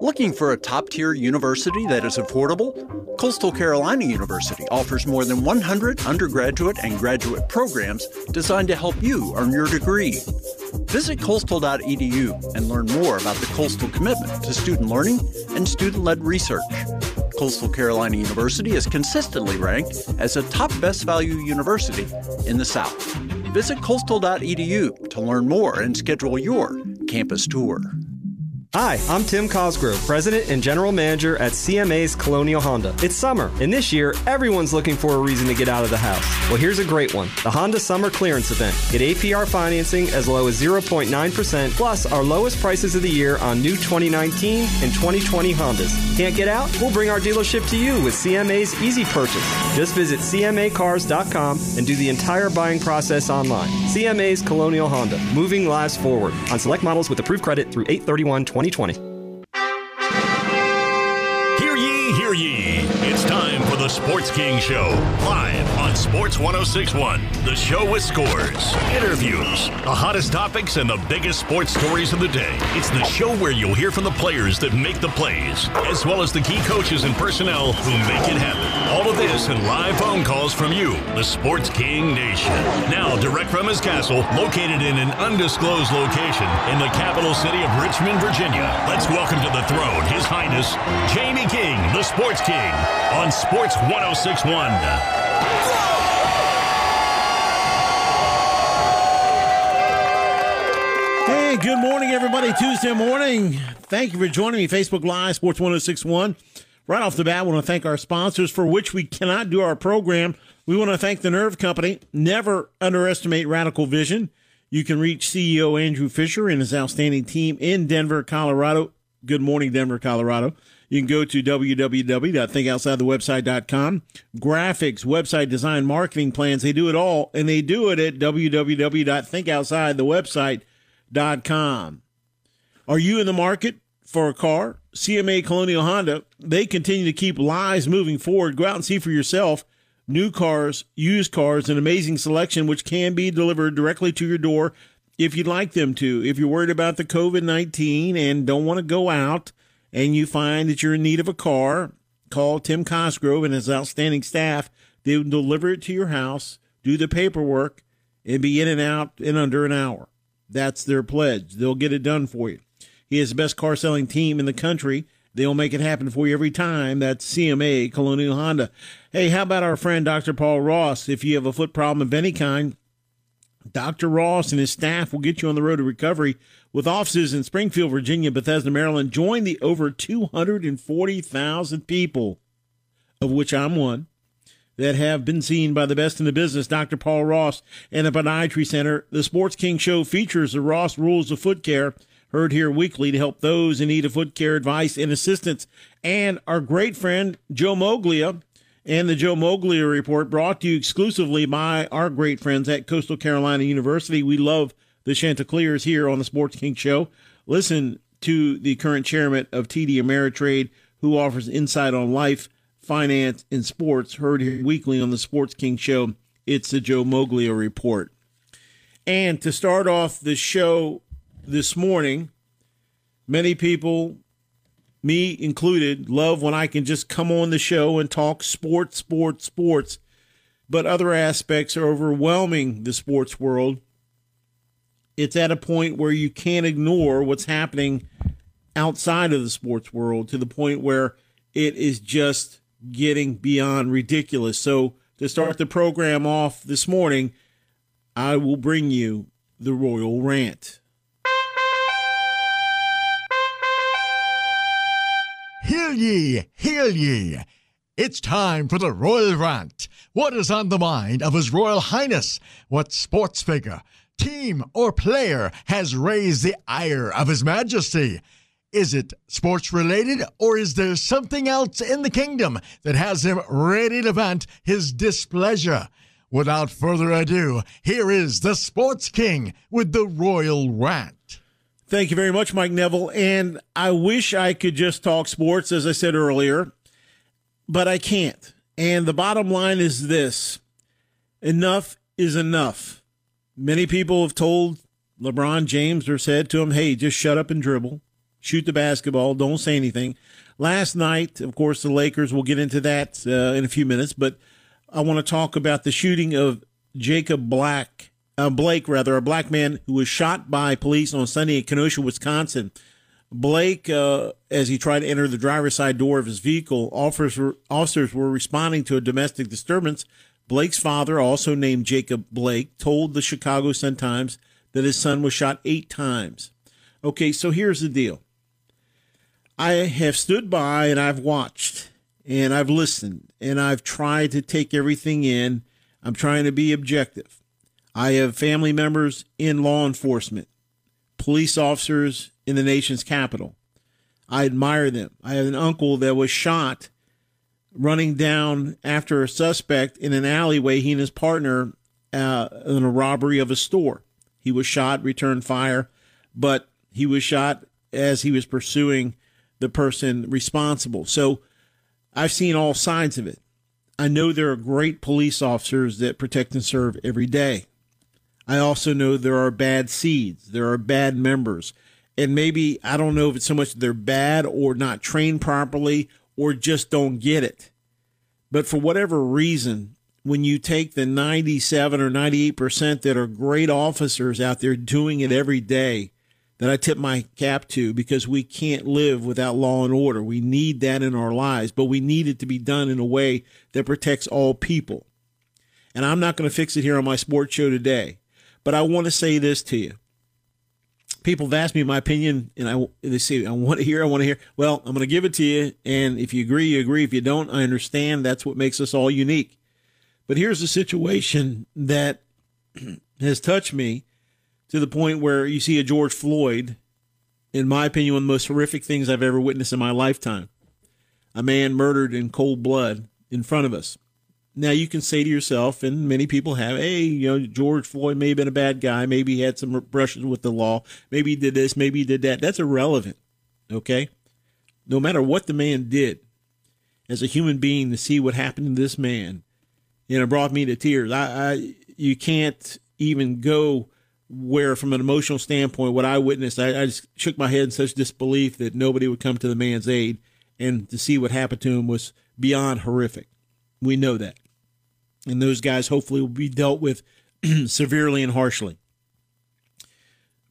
Looking for a top tier university that is affordable? Coastal Carolina University offers more than 100 undergraduate and graduate programs designed to help you earn your degree. Visit coastal.edu and learn more about the Coastal commitment to student learning and student led research. Coastal Carolina University is consistently ranked as a top best value university in the South. Visit coastal.edu to learn more and schedule your campus tour. Hi, I'm Tim Cosgrove, President and General Manager at CMA's Colonial Honda. It's summer, and this year, everyone's looking for a reason to get out of the house. Well, here's a great one the Honda Summer Clearance Event. Get APR financing as low as 0.9%, plus our lowest prices of the year on new 2019 and 2020 Hondas. Can't get out? We'll bring our dealership to you with CMA's Easy Purchase. Just visit CMAcars.com and do the entire buying process online. CMA's Colonial Honda, moving lives forward on select models with approved credit through 831 2020. Sports King Show, live on Sports 1061. The show with scores, interviews, the hottest topics, and the biggest sports stories of the day. It's the show where you'll hear from the players that make the plays, as well as the key coaches and personnel who make it happen. All of this and live phone calls from you, the Sports King Nation. Now, direct from his castle, located in an undisclosed location in the capital city of Richmond, Virginia. Let's welcome to the throne His Highness Jamie King, the Sports King, on Sports 1061. Hey, good morning, everybody. Tuesday morning. Thank you for joining me. Facebook Live, Sports 1061. Right off the bat, I want to thank our sponsors for which we cannot do our program. We want to thank the Nerve Company. Never underestimate Radical Vision. You can reach CEO Andrew Fisher and his outstanding team in Denver, Colorado. Good morning, Denver, Colorado. You can go to www.thinkoutsidethewebsite.com. Graphics, website design, marketing plans, they do it all, and they do it at www.thinkoutsidethewebsite.com. Are you in the market for a car? CMA Colonial Honda, they continue to keep lives moving forward. Go out and see for yourself new cars, used cars, an amazing selection which can be delivered directly to your door if you'd like them to. If you're worried about the COVID 19 and don't want to go out and you find that you're in need of a car, call Tim Cosgrove and his outstanding staff. They will deliver it to your house, do the paperwork, and be in and out in under an hour. That's their pledge. They'll get it done for you. He has the best car selling team in the country. They'll make it happen for you every time. That's CMA Colonial Honda. Hey, how about our friend Dr. Paul Ross? If you have a foot problem of any kind, Dr. Ross and his staff will get you on the road to recovery with offices in Springfield, Virginia, Bethesda, Maryland. Join the over 240,000 people, of which I'm one, that have been seen by the best in the business, Dr. Paul Ross and the Podiatry Center. The Sports King Show features the Ross Rules of Foot Care, heard here weekly to help those in need of foot care advice and assistance. And our great friend, Joe Moglia, and the Joe Moglia Report brought to you exclusively by our great friends at Coastal Carolina University. We love the Chanticleers here on the Sports King Show. Listen to the current chairman of TD Ameritrade, who offers insight on life, finance, and sports, heard here weekly on the Sports King Show. It's the Joe Moglia Report. And to start off the show this morning, many people, me included, love when I can just come on the show and talk sports, sports, sports. But other aspects are overwhelming the sports world. It's at a point where you can't ignore what's happening outside of the sports world to the point where it is just getting beyond ridiculous. So, to start the program off this morning, I will bring you the Royal Rant. Hear ye, hear ye. It's time for the Royal Rant. What is on the mind of His Royal Highness? What sports figure, team, or player has raised the ire of His Majesty? Is it sports related, or is there something else in the kingdom that has him ready to vent his displeasure? Without further ado, here is the Sports King with the Royal Rant. Thank you very much, Mike Neville. And I wish I could just talk sports, as I said earlier, but I can't. And the bottom line is this enough is enough. Many people have told LeBron James or said to him, hey, just shut up and dribble. shoot the basketball, don't say anything. Last night, of course, the Lakers, we'll get into that uh, in a few minutes, but I want to talk about the shooting of Jacob Black, uh, Blake, rather, a black man who was shot by police on Sunday in Kenosha, Wisconsin. Blake, uh, as he tried to enter the driver's side door of his vehicle, officers were, officers were responding to a domestic disturbance. Blake's father, also named Jacob Blake, told the Chicago Sun Times that his son was shot eight times. Okay, so here's the deal. I have stood by and I've watched and I've listened and I've tried to take everything in. I'm trying to be objective. I have family members in law enforcement, police officers in the nation's capital. I admire them. I have an uncle that was shot running down after a suspect in an alleyway, he and his partner, uh, in a robbery of a store. He was shot, returned fire, but he was shot as he was pursuing the person responsible. So I've seen all sides of it. I know there are great police officers that protect and serve every day. I also know there are bad seeds, there are bad members. And maybe I don't know if it's so much they're bad or not trained properly or just don't get it. But for whatever reason, when you take the 97 or 98% that are great officers out there doing it every day, that I tip my cap to because we can't live without law and order. We need that in our lives, but we need it to be done in a way that protects all people. And I'm not going to fix it here on my sports show today, but I want to say this to you people have asked me my opinion, and I they say I want to hear, I want to hear. Well, I'm going to give it to you, and if you agree, you agree. If you don't, I understand. That's what makes us all unique. But here's a situation that has touched me to the point where you see a George Floyd, in my opinion, one of the most horrific things I've ever witnessed in my lifetime. A man murdered in cold blood in front of us. Now you can say to yourself, and many people have, hey, you know, George Floyd may have been a bad guy. Maybe he had some brushes with the law. Maybe he did this. Maybe he did that. That's irrelevant. Okay. No matter what the man did, as a human being, to see what happened to this man, you know, brought me to tears. I, I you can't even go where, from an emotional standpoint, what I witnessed, I, I just shook my head in such disbelief that nobody would come to the man's aid, and to see what happened to him was beyond horrific. We know that and those guys hopefully will be dealt with severely and harshly.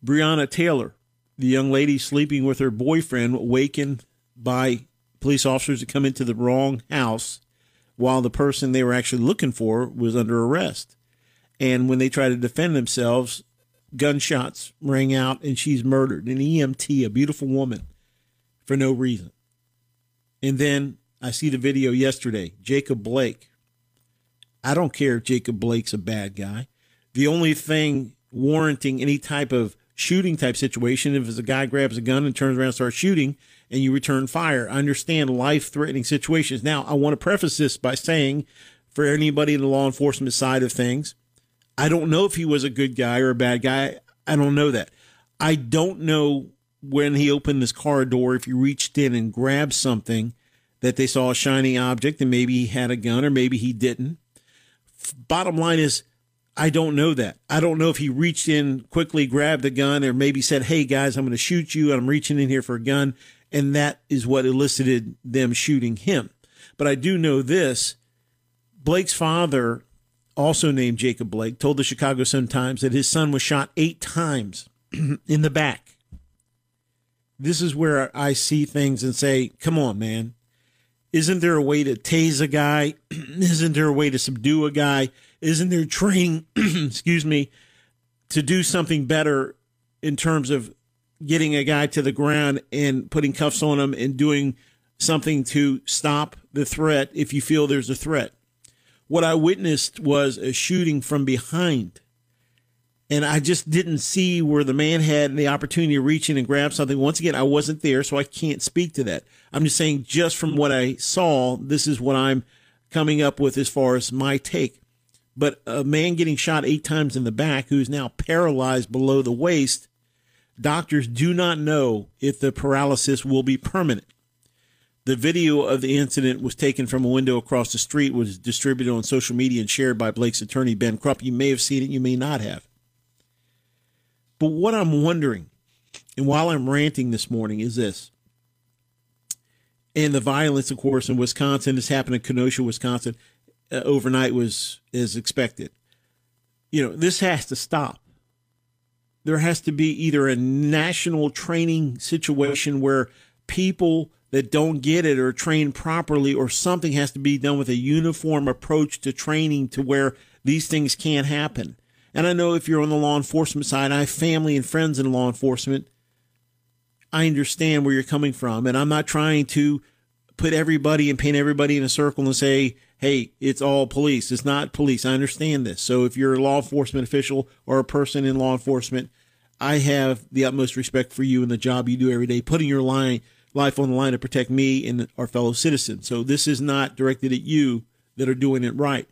Breonna Taylor, the young lady sleeping with her boyfriend, awakened by police officers to come into the wrong house while the person they were actually looking for was under arrest. And when they try to defend themselves, gunshots ring out and she's murdered. An EMT, a beautiful woman, for no reason. And then I see the video yesterday. Jacob Blake, I don't care if Jacob Blake's a bad guy. The only thing warranting any type of shooting type situation if a guy grabs a gun and turns around and starts shooting and you return fire. I understand life threatening situations. Now, I want to preface this by saying for anybody in the law enforcement side of things, I don't know if he was a good guy or a bad guy. I don't know that. I don't know when he opened this car door if he reached in and grabbed something that they saw a shiny object and maybe he had a gun or maybe he didn't bottom line is, I don't know that. I don't know if he reached in, quickly grabbed a gun, or maybe said, Hey guys, I'm going to shoot you. I'm reaching in here for a gun. And that is what elicited them shooting him. But I do know this Blake's father, also named Jacob Blake, told the Chicago Sun Times that his son was shot eight times in the back. This is where I see things and say, Come on, man. Isn't there a way to tase a guy? Isn't there a way to subdue a guy? Isn't there training, excuse me, to do something better in terms of getting a guy to the ground and putting cuffs on him and doing something to stop the threat if you feel there's a threat? What I witnessed was a shooting from behind and I just didn't see where the man had the opportunity to reach in and grab something. Once again, I wasn't there, so I can't speak to that. I'm just saying, just from what I saw, this is what I'm coming up with as far as my take. But a man getting shot eight times in the back who's now paralyzed below the waist, doctors do not know if the paralysis will be permanent. The video of the incident was taken from a window across the street, was distributed on social media and shared by Blake's attorney, Ben Crump. You may have seen it, you may not have. But what I'm wondering and while I'm ranting this morning, is this. And the violence, of course, in Wisconsin, this happened in Kenosha, Wisconsin, uh, overnight was as expected. You know, this has to stop. There has to be either a national training situation where people that don't get it or trained properly, or something has to be done with a uniform approach to training to where these things can't happen. And I know if you're on the law enforcement side, I have family and friends in law enforcement. I understand where you're coming from. And I'm not trying to put everybody and paint everybody in a circle and say, hey, it's all police. It's not police. I understand this. So if you're a law enforcement official or a person in law enforcement, I have the utmost respect for you and the job you do every day, putting your line life on the line to protect me and our fellow citizens. So this is not directed at you that are doing it right.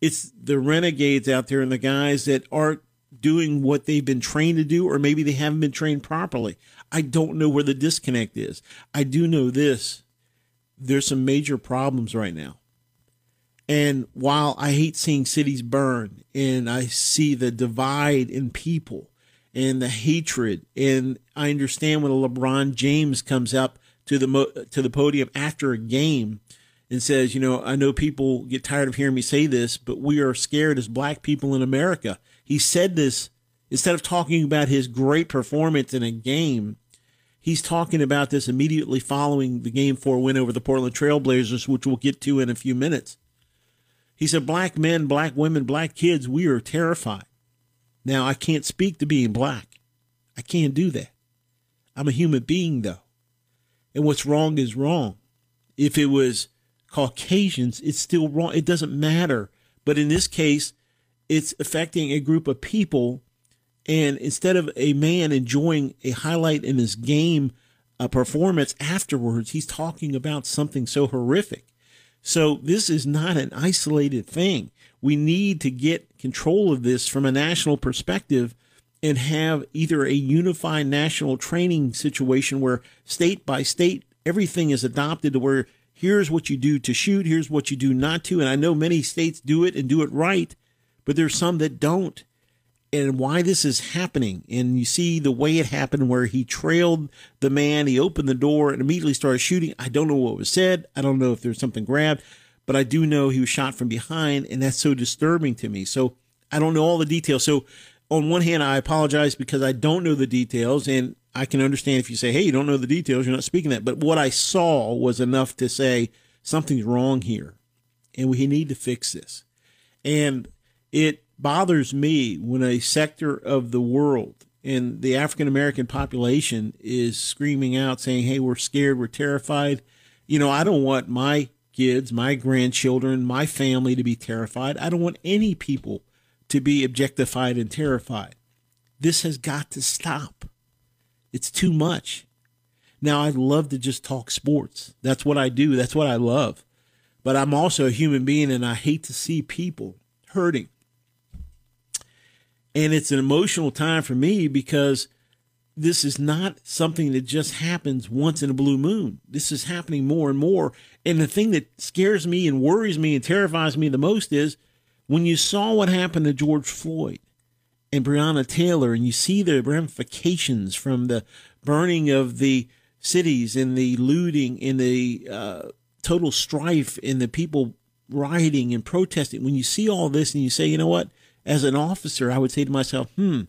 It's the renegades out there and the guys that aren't doing what they've been trained to do, or maybe they haven't been trained properly. I don't know where the disconnect is. I do know this there's some major problems right now. And while I hate seeing cities burn and I see the divide in people, and the hatred. And I understand when a LeBron James comes up to the to the podium after a game and says, you know, I know people get tired of hearing me say this, but we are scared as black people in America. He said this instead of talking about his great performance in a game. He's talking about this immediately following the game four win over the Portland Trailblazers, which we'll get to in a few minutes. He said, Black men, black women, black kids, we are terrified. Now, I can't speak to being black. I can't do that. I'm a human being, though. And what's wrong is wrong. If it was Caucasians, it's still wrong. It doesn't matter. But in this case, it's affecting a group of people. And instead of a man enjoying a highlight in his game a performance afterwards, he's talking about something so horrific. So this is not an isolated thing we need to get control of this from a national perspective and have either a unified national training situation where state by state everything is adopted to where here's what you do to shoot, here's what you do not to. And I know many states do it and do it right, but there's some that don't. And why this is happening. And you see the way it happened where he trailed the man, he opened the door and immediately started shooting. I don't know what was said. I don't know if there's something grabbed but I do know he was shot from behind, and that's so disturbing to me. So I don't know all the details. So on one hand, I apologize because I don't know the details, and I can understand if you say, "Hey, you don't know the details, you're not speaking that." But what I saw was enough to say something's wrong here, and we need to fix this. And it bothers me when a sector of the world and the African American population is screaming out saying, Hey, we're scared, we're terrified. You know, I don't want my kids, my grandchildren, my family to be terrified. I don't want any people to be objectified and terrified. This has got to stop. It's too much. Now, I'd love to just talk sports. That's what I do, that's what I love. But I'm also a human being and I hate to see people hurting. And it's an emotional time for me because this is not something that just happens once in a blue moon. This is happening more and more. And the thing that scares me and worries me and terrifies me the most is when you saw what happened to George Floyd and Breonna Taylor, and you see the ramifications from the burning of the cities and the looting and the uh, total strife and the people rioting and protesting. When you see all this and you say, you know what, as an officer, I would say to myself, hmm,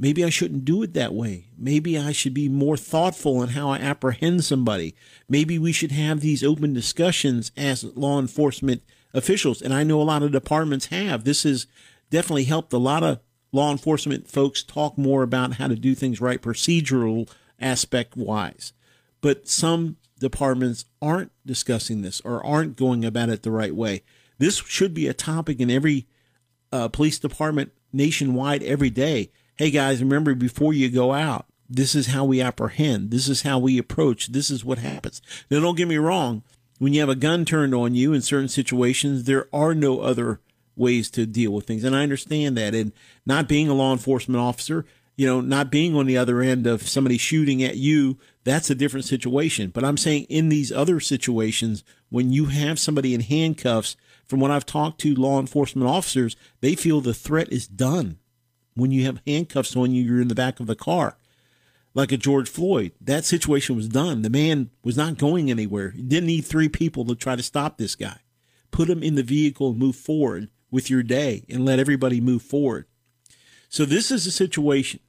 Maybe I shouldn't do it that way. Maybe I should be more thoughtful in how I apprehend somebody. Maybe we should have these open discussions as law enforcement officials. And I know a lot of departments have. This has definitely helped a lot of law enforcement folks talk more about how to do things right, procedural aspect wise. But some departments aren't discussing this or aren't going about it the right way. This should be a topic in every uh, police department nationwide every day hey guys, remember before you go out, this is how we apprehend. This is how we approach. This is what happens. Now, don't get me wrong. When you have a gun turned on you in certain situations, there are no other ways to deal with things. And I understand that. And not being a law enforcement officer, you know, not being on the other end of somebody shooting at you, that's a different situation. But I'm saying in these other situations, when you have somebody in handcuffs, from what I've talked to law enforcement officers, they feel the threat is done when you have handcuffs on you, you're in the back of the car. Like a George Floyd. That situation was done. The man was not going anywhere. He didn't need three people to try to stop this guy. Put him in the vehicle and move forward with your day and let everybody move forward. So this is a situation,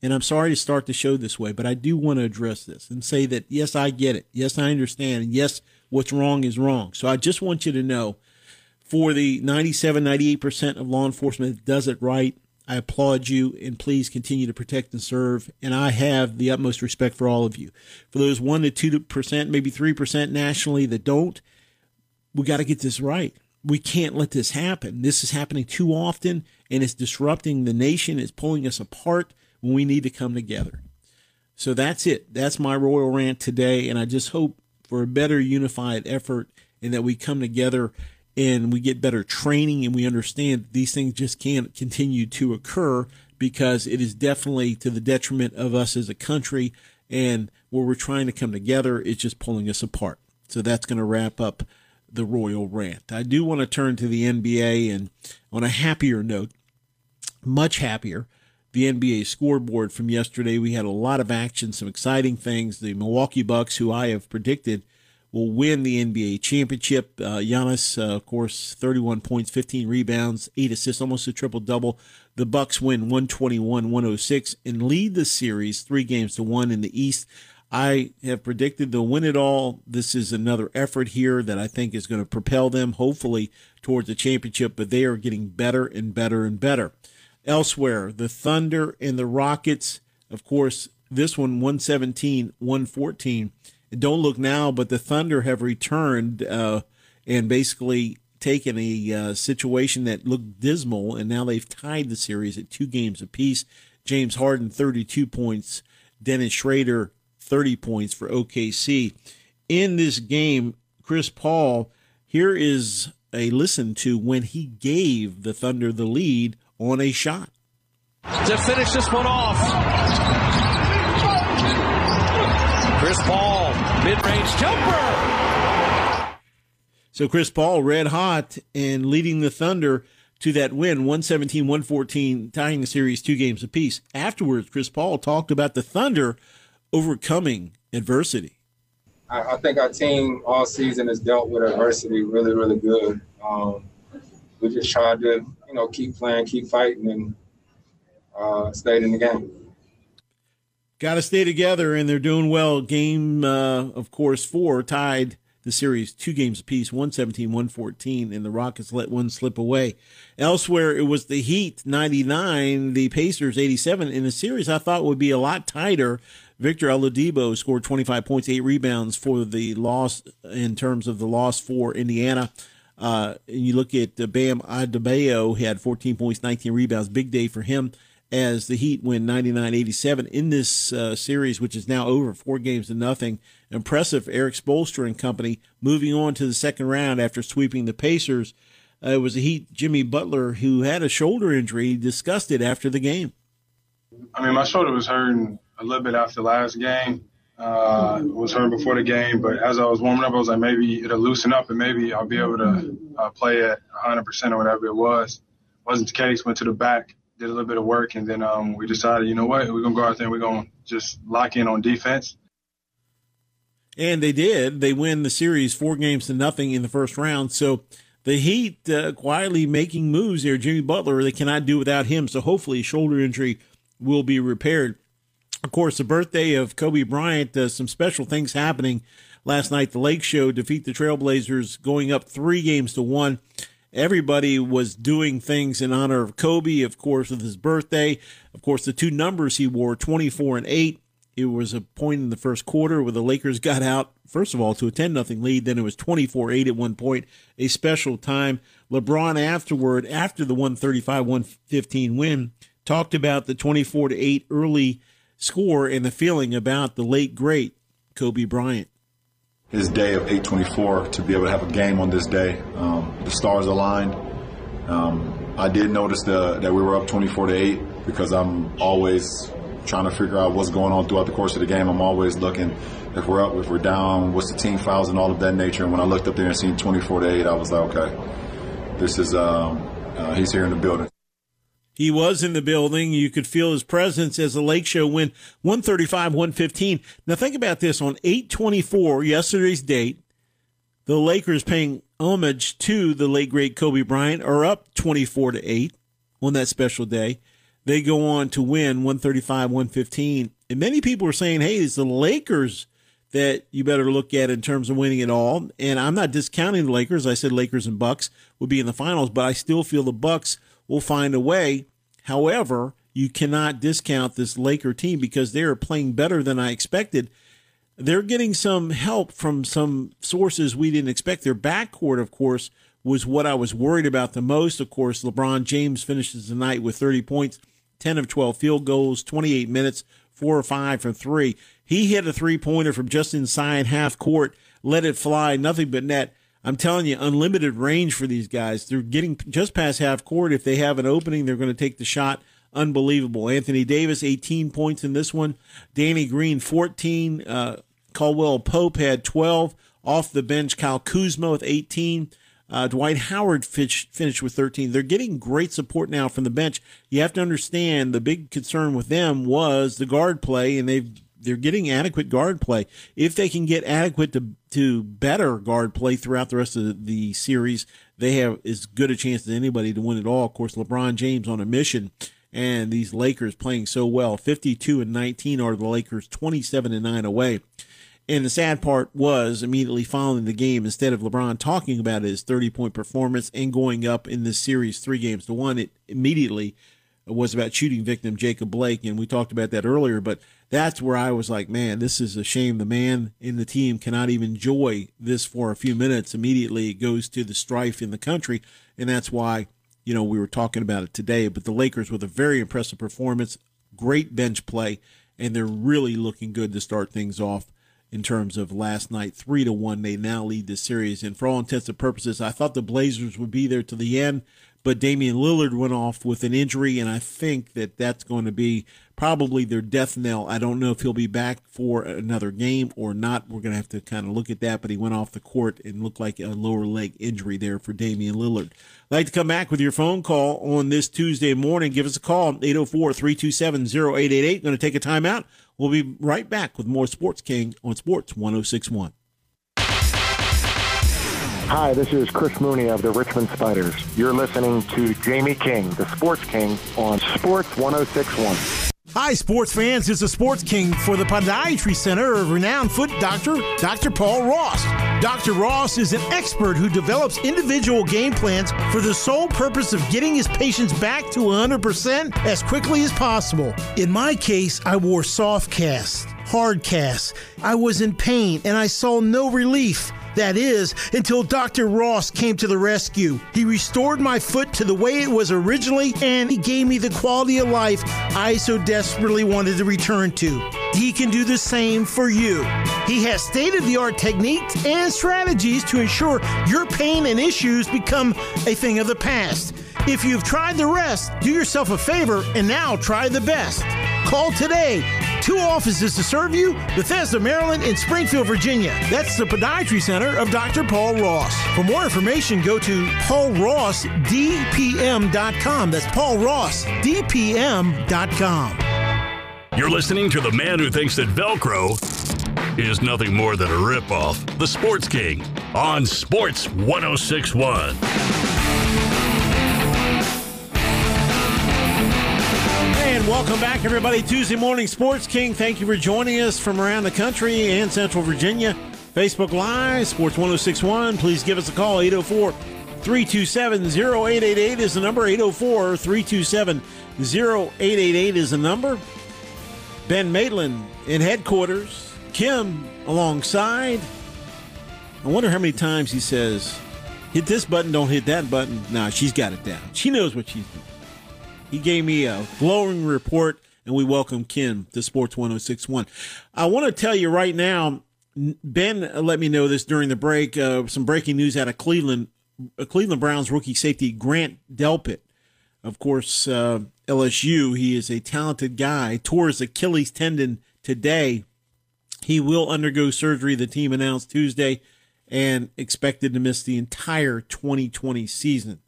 and I'm sorry to start the show this way, but I do want to address this and say that yes, I get it. Yes, I understand. And yes, what's wrong is wrong. So I just want you to know for the 97, 98% of law enforcement that does it right, I applaud you and please continue to protect and serve. And I have the utmost respect for all of you. For those 1% to 2%, maybe 3% nationally that don't, we got to get this right. We can't let this happen. This is happening too often and it's disrupting the nation. It's pulling us apart when we need to come together. So that's it. That's my royal rant today. And I just hope for a better unified effort and that we come together and we get better training and we understand these things just can't continue to occur because it is definitely to the detriment of us as a country. And where we're trying to come together it's just pulling us apart. So that's going to wrap up the royal rant. I do want to turn to the nba and on a happier note much happier the nba scoreboard from yesterday. We had a lot of action some exciting things. The milwaukee bucks who i have predicted will win the NBA championship. Uh, Giannis, uh, of course, 31 points, 15 rebounds, eight assists, almost a triple double. The Bucks win 121-106 and lead the series three games to one in the East. I have predicted they'll win it all. This is another effort here that I think is going to propel them, hopefully, towards the championship. But they are getting better and better and better. Elsewhere, the Thunder and the Rockets, of course, this one 117 114 don't look now, but the Thunder have returned uh, and basically taken a uh, situation that looked dismal, and now they've tied the series at two games apiece. James Harden, 32 points. Dennis Schröder, 30 points for OKC. In this game, Chris Paul, here is a listen to when he gave the Thunder the lead on a shot. To finish this one off. Chris Paul, mid-range jumper. So Chris Paul, red hot and leading the Thunder to that win, 117-114, tying the series two games apiece. Afterwards, Chris Paul talked about the Thunder overcoming adversity. I, I think our team all season has dealt with adversity really, really good. Um, we just tried to, you know, keep playing, keep fighting, and uh, stayed in the game got to stay together, and they're doing well. Game, uh, of course, four tied the series two games apiece, 117, 114, and the Rockets let one slip away. Elsewhere, it was the Heat 99, the Pacers 87. In the series, I thought would be a lot tighter. Victor Oladipo scored 25 points, eight rebounds for the loss in terms of the loss for Indiana. Uh, and you look at uh, Bam Adebayo, he had 14 points, 19 rebounds, big day for him as the Heat win 99-87 in this uh, series, which is now over four games to nothing. Impressive, Erik Spoelstra and company moving on to the second round after sweeping the Pacers. Uh, it was the Heat Jimmy Butler who had a shoulder injury. Discussed it after the game. I mean, my shoulder was hurting a little bit after last game. Uh, was hurt before the game, but as I was warming up, I was like, maybe it'll loosen up and maybe I'll be able to uh, play at 100% or whatever it was. Wasn't the case. Went to the back did a little bit of work, and then um, we decided, you know what, we're gonna go out there and we're gonna just lock in on defense. And they did. They win the series four games to nothing in the first round. So the Heat uh, quietly making moves here. Jimmy Butler, they cannot do without him. So hopefully, shoulder injury will be repaired. Of course, the birthday of Kobe Bryant. Uh, some special things happening last night. The Lake Show defeat the Trailblazers, going up three games to one everybody was doing things in honor of Kobe, of course, with his birthday. Of course, the two numbers he wore, 24 and 8. It was a point in the first quarter where the Lakers got out, first of all, to a 10 nothing lead. Then it was 24 8 at one point, a special time. LeBron, afterward, after the 135 115 win, talked about the 24 8 early score and the feeling about the late, great Kobe Bryant his day of 824 to be able to have a game on this day. Um, the stars aligned. Um, I did notice the, that we were up 24 to 8 because I'm always trying to figure out what's going on throughout the course of the game. I'm always looking if we're up, if we're down, what's the team fouls and all of that nature. And when I looked up there and seen 24 to 8, I was like, okay, this is, um, uh, he's here in the building. He was in the building. You could feel his presence as the Lake Show win 135 115. Now, think about this on 824, yesterday's date, the Lakers paying homage to the late, great Kobe Bryant are up 24 to 8 on that special day. They go on to win 135 115. And many people are saying, hey, it's the Lakers that you better look at in terms of winning it all. And I'm not discounting the Lakers. I said Lakers and Bucks would be in the finals, but I still feel the Bucks will find a way However, you cannot discount this Laker team because they are playing better than I expected. They're getting some help from some sources we didn't expect. Their backcourt, of course, was what I was worried about the most. Of course, LeBron James finishes the night with 30 points, 10 of 12 field goals, 28 minutes, four or five from three. He hit a three pointer from just inside half court, let it fly, nothing but net. I'm telling you, unlimited range for these guys. They're getting just past half court. If they have an opening, they're going to take the shot. Unbelievable. Anthony Davis, 18 points in this one. Danny Green, 14. Uh, Caldwell Pope had 12. Off the bench, Kyle Kuzma with 18. Uh, Dwight Howard finished with 13. They're getting great support now from the bench. You have to understand the big concern with them was the guard play, and they've they're getting adequate guard play. If they can get adequate to to better guard play throughout the rest of the series, they have as good a chance as anybody to win it all. Of course, LeBron James on a mission, and these Lakers playing so well. Fifty-two and nineteen are the Lakers, twenty-seven and nine away. And the sad part was immediately following the game, instead of LeBron talking about his 30 point performance and going up in this series three games to one, it immediately was about shooting victim Jacob Blake. And we talked about that earlier, but that's where I was like, man, this is a shame. The man in the team cannot even enjoy this for a few minutes. Immediately it goes to the strife in the country. And that's why, you know, we were talking about it today. But the Lakers with a very impressive performance, great bench play, and they're really looking good to start things off in terms of last night, three to one. They now lead the series, and for all intents and purposes, I thought the Blazers would be there to the end, but Damian Lillard went off with an injury, and I think that that's going to be probably their death knell. I don't know if he'll be back for another game or not. We're going to have to kind of look at that, but he went off the court and looked like a lower leg injury there for Damian Lillard. I'd like to come back with your phone call on this Tuesday morning. Give us a call, 804 327 0888. Going to take a timeout. We'll be right back with more Sports King on Sports 1061. Hi, this is Chris Mooney of the Richmond Spiders. You're listening to Jamie King, the Sports King, on Sports 1061. Hi, sports fans. It's the Sports King for the Podiatry Center of renowned foot doctor, Dr. Paul Ross. Dr. Ross is an expert who develops individual game plans for the sole purpose of getting his patients back to 100% as quickly as possible. In my case, I wore soft casts, hard casts. I was in pain and I saw no relief. That is, until Dr. Ross came to the rescue. He restored my foot to the way it was originally, and he gave me the quality of life I so desperately wanted to return to. He can do the same for you. He has state of the art techniques and strategies to ensure your pain and issues become a thing of the past. If you've tried the rest, do yourself a favor and now try the best. Call today. Two offices to serve you Bethesda, Maryland, and Springfield, Virginia. That's the Podiatry Center of Dr. Paul Ross. For more information, go to paulrossdpm.com. That's paulrossdpm.com. You're listening to the man who thinks that Velcro is nothing more than a ripoff. The Sports King on Sports 1061. Welcome back, everybody. Tuesday Morning Sports King. Thank you for joining us from around the country and Central Virginia. Facebook Live, Sports 1061. Please give us a call, 804 327 0888 is the number. 804 327 0888 is the number. Ben Maitland in headquarters. Kim alongside. I wonder how many times he says, hit this button, don't hit that button. Nah, she's got it down. She knows what she's doing. He gave me a glowing report, and we welcome Ken to Sports 1061. I want to tell you right now, Ben let me know this during the break. Uh, some breaking news out of Cleveland. Uh, Cleveland Browns rookie safety Grant Delpit. Of course, uh, LSU. He is a talented guy. Tore his Achilles tendon today. He will undergo surgery, the team announced Tuesday, and expected to miss the entire 2020 season.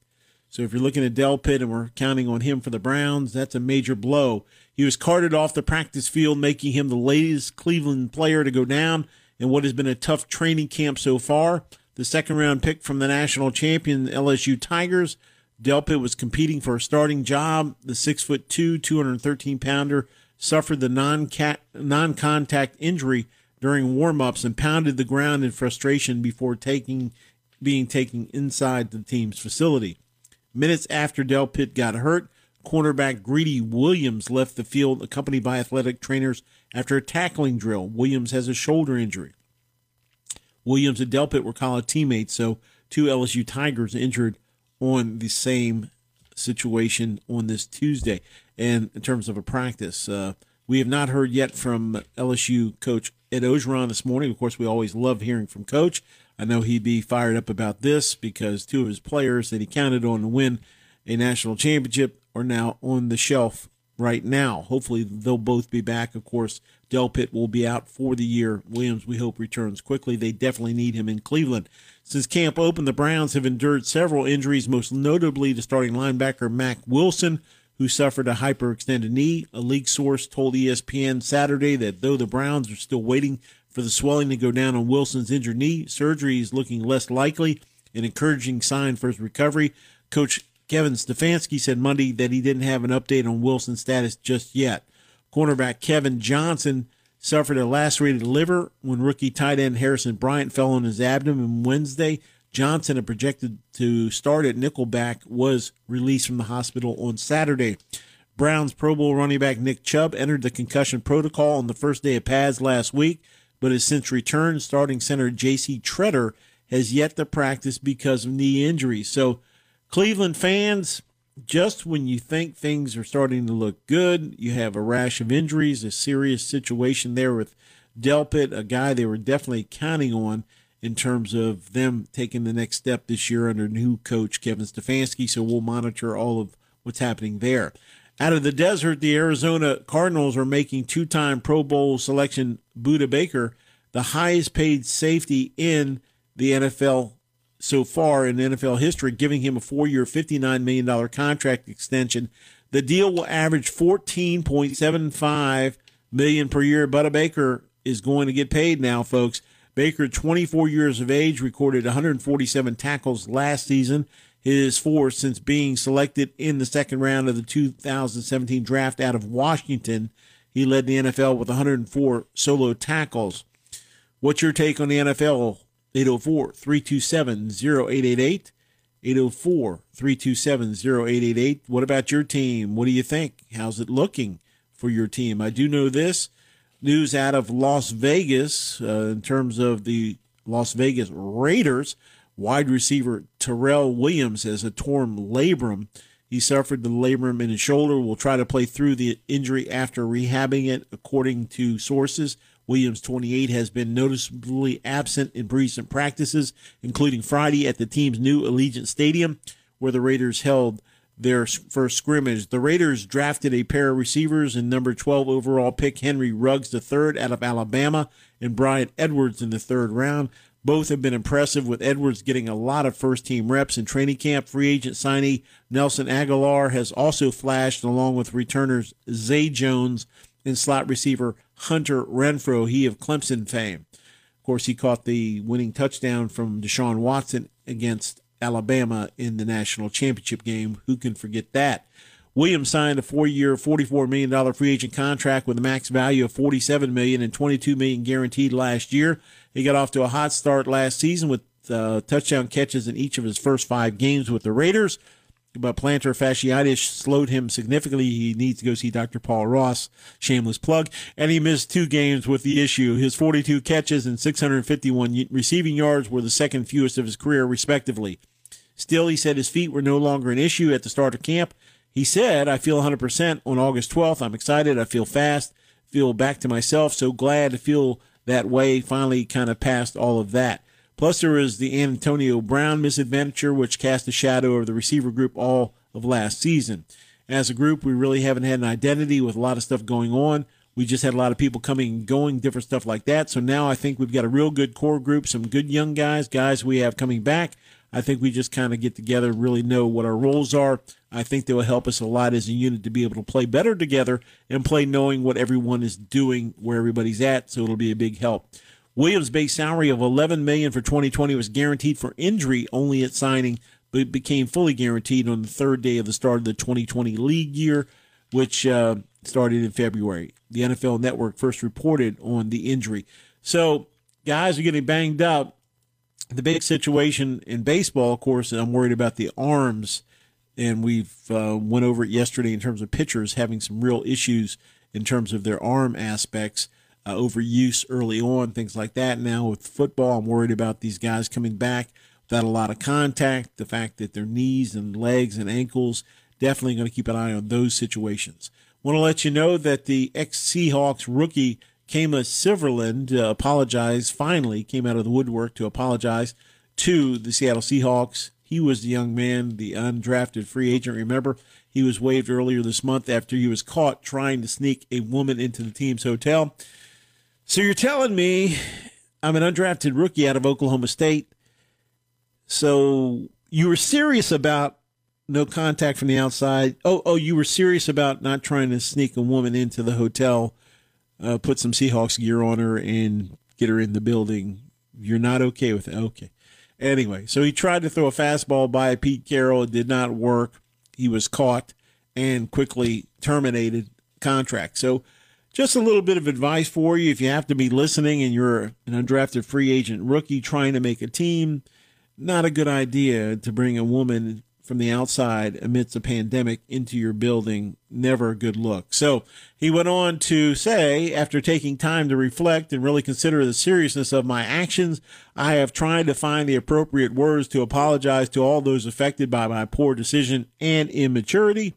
So if you're looking at Delpit and we're counting on him for the Browns, that's a major blow. He was carted off the practice field, making him the latest Cleveland player to go down in what has been a tough training camp so far. The second round pick from the national champion LSU Tigers. Delpit was competing for a starting job. The six foot two, 213 pounder suffered the non contact injury during warm-ups and pounded the ground in frustration before taking being taken inside the team's facility. Minutes after Delpit got hurt, cornerback Greedy Williams left the field accompanied by athletic trainers after a tackling drill. Williams has a shoulder injury. Williams and Delpit were college teammates, so two LSU Tigers injured on the same situation on this Tuesday. And in terms of a practice, uh, we have not heard yet from LSU coach Ed Orgeron this morning. Of course, we always love hearing from coach. I know he'd be fired up about this because two of his players that he counted on to win a national championship are now on the shelf right now. Hopefully, they'll both be back. Of course, Del Delpit will be out for the year. Williams, we hope, returns quickly. They definitely need him in Cleveland. Since camp opened, the Browns have endured several injuries, most notably to starting linebacker Mack Wilson, who suffered a hyperextended knee. A league source told ESPN Saturday that though the Browns are still waiting for the swelling to go down on Wilson's injured knee, surgery is looking less likely, an encouraging sign for his recovery. Coach Kevin Stefanski said Monday that he didn't have an update on Wilson's status just yet. Cornerback Kevin Johnson suffered a lacerated liver when rookie tight end Harrison Bryant fell on his abdomen Wednesday. Johnson, a projected to start at nickelback, was released from the hospital on Saturday. Browns Pro Bowl running back Nick Chubb entered the concussion protocol on the first day of pads last week, but has since returned. Starting center J.C. Tretter has yet to practice because of knee injuries. So, Cleveland fans, just when you think things are starting to look good, you have a rash of injuries, a serious situation there with Delpit, a guy they were definitely counting on in terms of them taking the next step this year under new coach Kevin Stefanski. So we'll monitor all of what's happening there. Out of the desert, the Arizona Cardinals are making two time Pro Bowl selection Budda Baker the highest paid safety in the NFL so far in NFL history, giving him a four year, $59 million contract extension. The deal will average 14.75 million per year. Budda Baker is going to get paid now, folks. Baker, 24 years of age, recorded 147 tackles last season. His fourth since being selected in the second round of the 2017 draft out of Washington. He led the NFL with 104 solo tackles. What's your take on the NFL? 804 327 0888. 804 327 0888. What about your team? What do you think? How's it looking for your team? I do know this news out of Las Vegas uh, in terms of the Las Vegas Raiders. Wide receiver Tyrell Williams has a torn labrum. He suffered the labrum in his shoulder. Will try to play through the injury after rehabbing it, according to sources. Williams, 28, has been noticeably absent in recent practices, including Friday at the team's new Allegiant Stadium, where the Raiders held their first scrimmage. The Raiders drafted a pair of receivers in number 12 overall pick Henry Ruggs III out of Alabama and Bryan Edwards in the third round. Both have been impressive, with Edwards getting a lot of first team reps in training camp. Free agent signee Nelson Agholor has also flashed, along with returners Zay Jones and slot receiver Hunter Renfrow, he of Clemson fame. Of course, he caught the winning touchdown from Deshaun Watson against Alabama in the national championship game. Who can forget that? Williams signed a four-year, $44 million free agent contract with a max value of $47 million and $22 million guaranteed last year. He got off to a hot start last season with uh, touchdown catches in each of his first five games with the Raiders but plantar fasciitis slowed him significantly. He needs to go see Dr. Paul Ross, shameless plug, and he missed two games with the issue. His 42 catches and 651 receiving yards were the second fewest of his career, respectively. Still, he said his feet were no longer an issue at the start of camp. He said, I feel 100% on August 12th. I'm excited. I feel fast, feel back to myself. So glad to feel that way. Finally, kind of past all of that. Plus, there was the Antonio Brown misadventure, which cast a shadow over the receiver group all of last season. As a group, we really haven't had an identity with a lot of stuff going on. We just had a lot of people coming and going, different stuff like that. So now I think we've got a real good core group, some good young guys, guys we have coming back. I think we just kind of get together, really know what our roles are. I think they will help us a lot as a unit to be able to play better together and play knowing what everyone is doing, where everybody's at. So it'll be a big help. Williams' base salary of 11 million for 2020 was guaranteed for injury only at signing, but became fully guaranteed on the third day of the start of the 2020 league year, which uh, started in February. The NFL Network first reported on the injury. So guys are getting banged up the big situation in baseball, of course, I'm worried about the arms, and we've uh, went over it yesterday in terms of pitchers having some real issues in terms of their arm aspects, uh, overuse early on, things like that. Now with football, I'm worried about these guys coming back without a lot of contact, the fact that their knees and legs and ankles, definitely going to keep an eye on those situations. Want to let you know that the ex Seahawks rookie Kemah Siverand uh, apologized, finally came out of the woodwork to apologize to the Seattle Seahawks. He was the young man, the undrafted free agent. Remember, he was waived earlier this month after he was caught trying to sneak a woman into the team's hotel. So you're telling me I'm an undrafted rookie out of Oklahoma State. So you were serious about no contact from the outside. Oh, oh, you were serious about not trying to sneak a woman into the hotel uh, put some Seahawks gear on her and get her in the building. You're not okay with it. Okay. Anyway, so he tried to throw a fastball by Pete Carroll. It did not work. He was caught and quickly terminated contract. So just a little bit of advice for you if you have to be listening and you're an undrafted free agent rookie trying to make a team, not a good idea to bring a woman from the outside amidst a pandemic into your building, never a good look. So he went on to say, after taking time to reflect and really consider the seriousness of my actions, I have tried to find the appropriate words to apologize to all those affected by my poor decision and immaturity.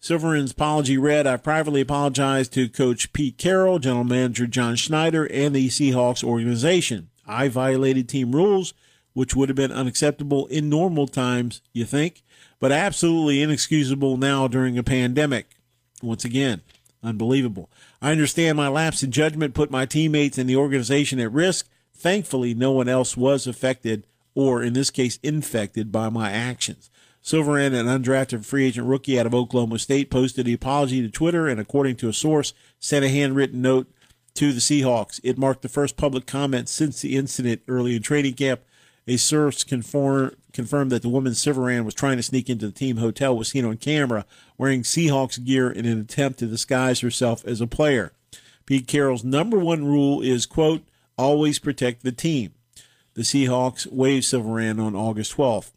Silverman's apology read, I privately apologize to Coach Pete Carroll, General Manager John Schneider, and the Seahawks organization. I violated team rules which would have been unacceptable in normal times, you think, but absolutely inexcusable now during a pandemic. Once again, unbelievable. I understand my lapse in judgment put my teammates and the organization at risk. Thankfully, no one else was affected or, in this case, infected by my actions. Siverand, an undrafted free agent rookie out of Oklahoma State, posted the apology to Twitter and, according to a source, sent a handwritten note to the Seahawks. It marked the first public comment since the incident early in training camp. A source confirm, confirmed that the woman Siverand was trying to sneak into the team hotel was seen on camera wearing Seahawks gear in an attempt to disguise herself as a player. Pete Carroll's number one rule is, quote, always protect the team. The Seahawks waived Siverand on August 12th.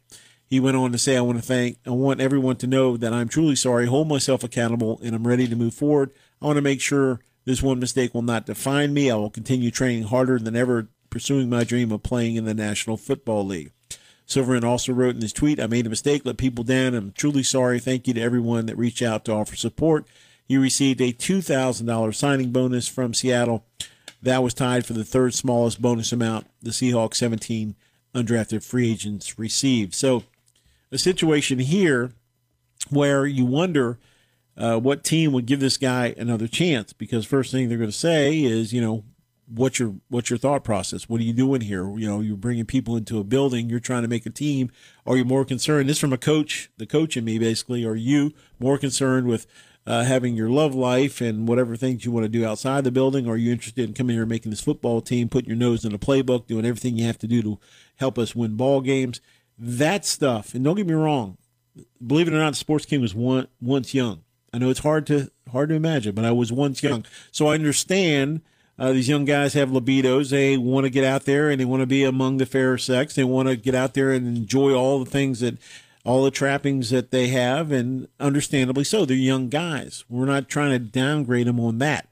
He went on to say, I want to thank, I want everyone to know that I'm truly sorry, hold myself accountable, and I'm ready to move forward. I want to make sure this one mistake will not define me. I will continue training harder than ever pursuing my dream of playing in the National Football League. Silverman also wrote in his tweet, I made a mistake, let people down. I'm truly sorry. Thank you to everyone that reached out to offer support. He received a $2,000 signing bonus from Seattle. That was tied for the third smallest bonus amount the Seahawks 17 undrafted free agents received. So, a situation here where you wonder uh, what team would give this guy another chance because first thing they're going to say is, you know, what's your what's your thought process? What are you doing here? You know, you're bringing people into a building. You're trying to make a team. Are you more concerned? This from a coach, the coach in me, basically. Are you more concerned with uh, having your love life and whatever things you want to do outside the building? Are you interested in coming here and making this football team, putting your nose in the playbook, doing everything you have to do to help us win ball games? That stuff. And don't get me wrong. Believe it or not, Sports King was one, once young. I know it's hard to hard to imagine, but I was once young, so I understand uh, these young guys have libidos. They want to get out there and they want to be among the fair sex. They want to get out there and enjoy all the things that, all the trappings that they have, and understandably so. They're young guys. We're not trying to downgrade them on that.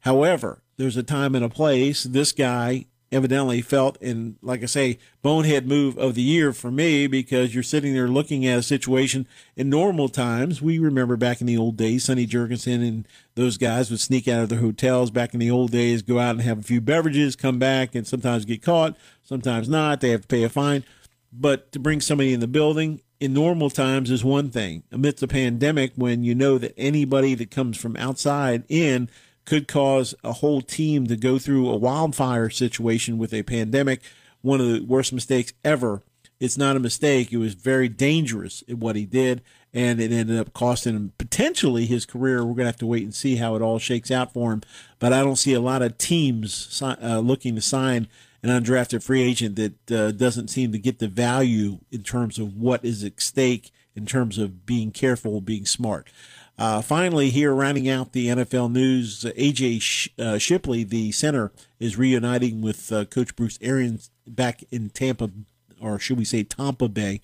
However, there's a time and a place. This guy evidently felt, in, like I say, bonehead move of the year for me because you're sitting there looking at a situation in normal times. We remember back in the old days, Sonny Jurgensen and those guys would sneak out of their hotels back in the old days, go out and have a few beverages, come back, and sometimes get caught, sometimes not. They have to pay a fine. But to bring somebody in the building in normal times is one thing. Amidst a pandemic, when you know that anybody that comes from outside in could cause a whole team to go through a wildfire situation with a pandemic. One of the worst mistakes ever it's not a mistake. It was very dangerous in what he did, and it ended up costing him potentially his career. We're going to have to wait and see how it all shakes out for him. But I don't see a lot of teams uh, looking to sign an undrafted free agent that uh, doesn't seem to get the value in terms of what is at stake, in terms of being careful, being smart. Uh, finally, here rounding out the NFL news, AQ Sh- uh, Shipley, the center, is reuniting with uh, Coach Bruce Arians back in Tampa, or should we say Tampa Bay.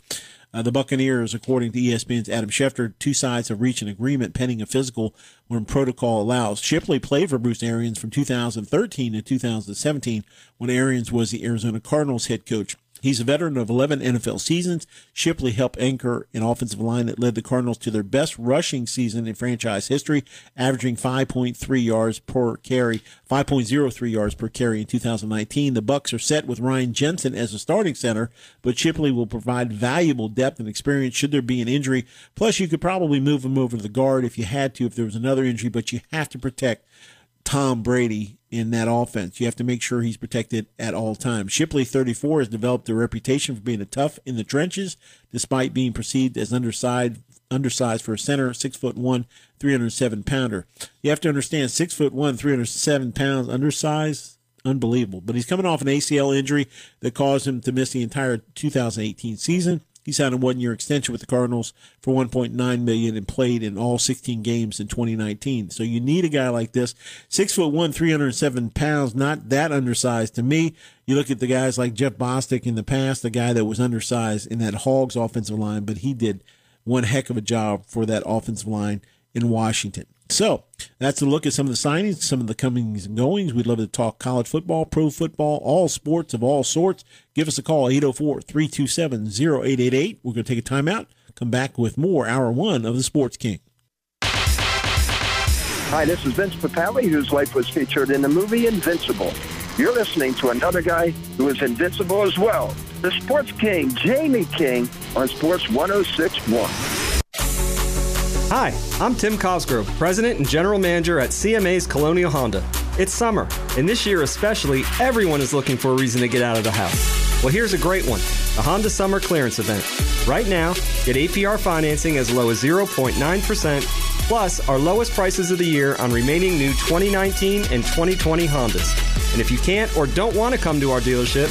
Uh, the Buccaneers, according to ESPN's Adam Schefter, two sides have reached an agreement pending a physical when protocol allows. Shipley played for Bruce Arians from 2013 to 2017 when Arians was the Arizona Cardinals head coach. He's a veteran of 11 NFL seasons. Shipley helped anchor an offensive line that led the Cardinals to their best rushing season in franchise history, averaging 5.3 yards per carry, 5.03 yards per carry in 2019. The Bucks are set with Ryan Jensen as a starting center, but Shipley will provide valuable depth and experience should there be an injury. Plus, you could probably move him over to the guard if you had to if there was another injury, but you have to protect Tom Brady in that offense. You have to make sure he's protected at all times. Shipley, 34, has developed a reputation for being a tough in the trenches, despite being perceived as undersized, undersized for a center, six foot one, 307 pounder. You have to understand, six foot one, 307 pounds, undersized, unbelievable. But he's coming off an ACL injury that caused him to miss the entire 2018 season. He signed a one-year extension with the Cardinals for 1.9 million and played in all 16 games in 2019. So you need a guy like this, six foot one, 307 pounds, not that undersized to me. You look at the guys like Jeff Bostic in the past, the guy that was undersized in that Hogs offensive line, but he did one heck of a job for that offensive line in Washington. So that's a look at some of the signings, some of the comings and goings. We'd love to talk college football, pro football, all sports of all sorts. Give us a call, 804 327 0888. We're going to take a timeout, come back with more, hour one of the Sports King. Hi, this is Vince Papale, whose life was featured in the movie Invincible. You're listening to another guy who is invincible as well. The Sports King, Jamie King, on Sports 1061. Hi, I'm Tim Cosgrove, President and General Manager at CMA's Colonial Honda. It's summer, and this year especially, everyone is looking for a reason to get out of the house. Well, here's a great one the Honda Summer Clearance Event. Right now, get APR financing as low as 0.9%, plus our lowest prices of the year on remaining new 2019 and 2020 Hondas. And if you can't or don't want to come to our dealership,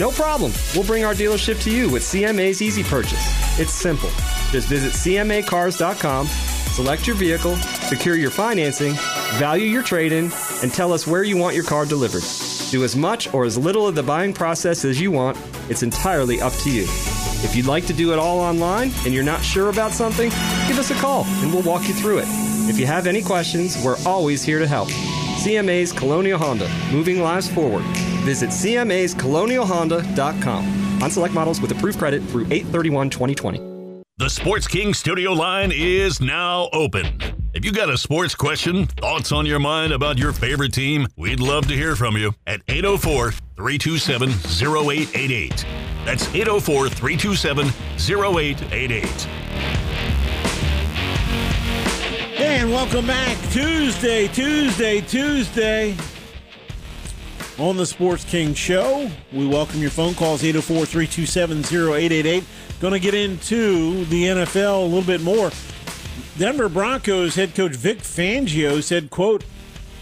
no problem. We'll bring our dealership to you with CMA's Easy Purchase. It's simple. Just visit CMAcars.com, select your vehicle, secure your financing, value your trade in, and tell us where you want your car delivered. Do as much or as little of the buying process as you want. It's entirely up to you. If you'd like to do it all online and you're not sure about something, give us a call and we'll walk you through it. If you have any questions, we're always here to help. CMA's Colonial Honda, moving lives forward. Visit CMA'sColonialHonda.com on select models with approved credit through 831 2020. The Sports King studio line is now open. If you got a sports question, thoughts on your mind about your favorite team, we'd love to hear from you at 804 327 0888. That's 804 327 0888. And welcome back. Tuesday, Tuesday, Tuesday. On the Sports King Show, we welcome your phone calls 804 327 0888. Going to get into the NFL a little bit more. Denver Broncos head coach Vic Fangio said, quote,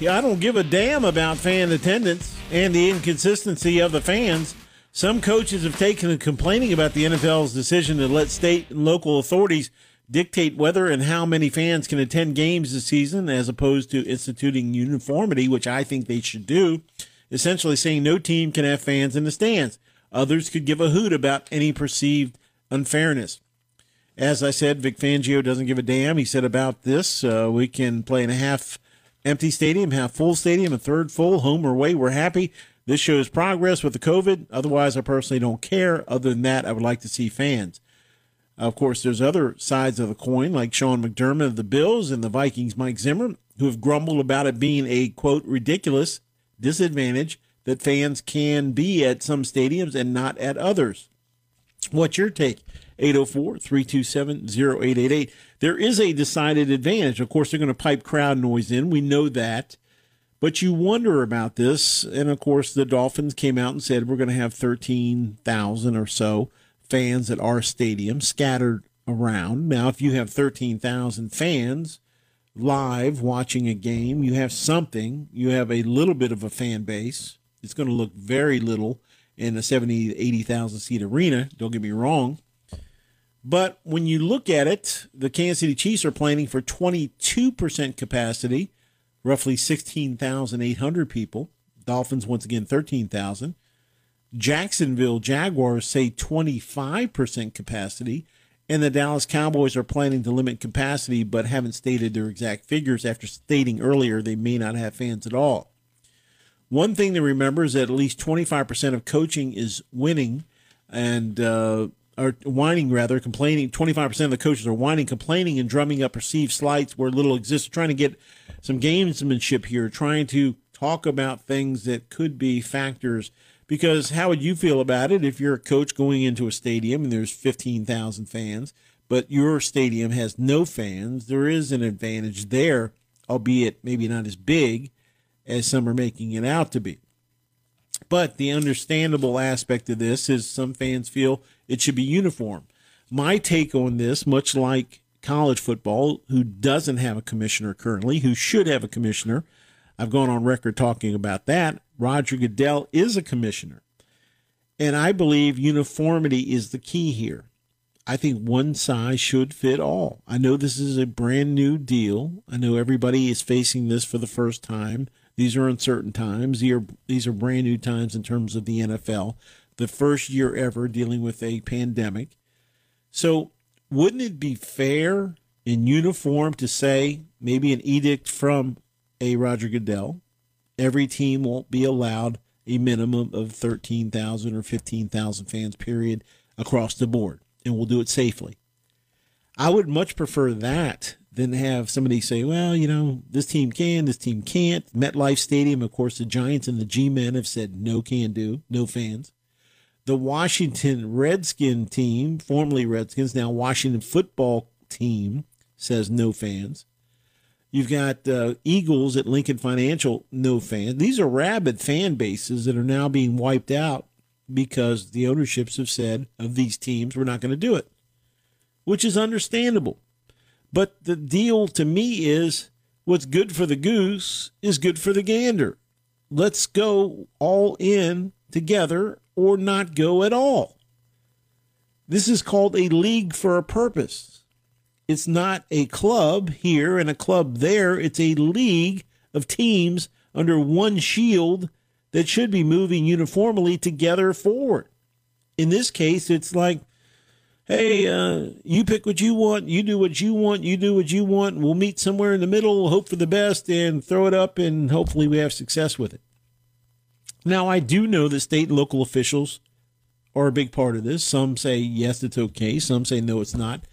I don't give a damn about fan attendance and the inconsistency of the fans. Some coaches have taken to complaining about the NFL's decision to let state and local authorities dictate whether and how many fans can attend games this season as opposed to instituting uniformity, which I think they should do, essentially saying no team can have fans in the stands. Others could give a hoot about any perceived unfairness. As I said, Vic Fangio doesn't give a damn. He said about this, uh, we can play in a half empty stadium, half full stadium, a third full, home or away. We're happy. This shows progress with the COVID. Otherwise, I personally don't care. Other than that, I would like to see fans. Of course, there's other sides of the coin, like Sean McDermott of the Bills and the Vikings' Mike Zimmer, who have grumbled about it being a, quote, ridiculous disadvantage that fans can be at some stadiums and not at others. What's your take? 804 327 0888. There is a decided advantage. Of course, they're going to pipe crowd noise in. We know that. But you wonder about this. And of course, the Dolphins came out and said we're going to have 13,000 or so fans at our stadium scattered around. Now, if you have 13,000 fans live watching a game, you have something. You have a little bit of a fan base. It's going to look very little in a 70, 80,000 seat arena. Don't get me wrong. But when you look at it, the Kansas City Chiefs are planning for 22% capacity, roughly 16,800 people. Dolphins, once again, 13,000. Jacksonville Jaguars say 25% capacity, and the Dallas Cowboys are planning to limit capacity but haven't stated their exact figures after stating earlier they may not have fans at all. One thing to remember is that at least 25% of coaching is winning and uh, or whining rather, complaining. 25% of the coaches are whining, complaining, and drumming up perceived slights where little exists, trying to get some gamesmanship here, trying to talk about things that could be factors because how would you feel about it if you're a coach going into a stadium and there's 15,000 fans, but your stadium has no fans? There is an advantage there, albeit maybe not as big as some are making it out to be. But the understandable aspect of this is some fans feel it should be uniform. My take on this, much like college football, who doesn't have a commissioner currently, who should have a commissioner, I've gone on record talking about that. Roger Goodell is a commissioner. And I believe uniformity is the key here. I think one size should fit all. I know this is a brand new deal. I know everybody is facing this for the first time. These are uncertain times. These are, these are brand new times in terms of the NFL. The first year ever dealing with a pandemic. So, wouldn't it be fair and uniform to say maybe an edict from a Roger Goodell every team won't be allowed a minimum of 13,000 or 15,000 fans, period, across the board, and we'll do it safely. I would much prefer that than have somebody say, well, you know, this team can, this team can't. MetLife Stadium, of course, the Giants and the G Men have said no can do, no fans. The Washington Redskin team, formerly Redskins, now Washington football team, says no fans. You've got uh, Eagles at Lincoln Financial, no fans. These are rabid fan bases that are now being wiped out because the ownerships have said of these teams, we're not going to do it, which is understandable. But the deal to me is what's good for the goose is good for the gander. Let's go all in together or not go at all. This is called a league for a purpose. It's not a club here and a club there. It's a league of teams under one shield that should be moving uniformly together forward. In this case, it's like, hey, uh, you pick what you want, you do what you want, you do what you want. We'll meet somewhere in the middle, hope for the best, and throw it up, and hopefully we have success with it. Now, I do know that state and local officials are a big part of this. Some say yes, it's okay. Some say no, it's not.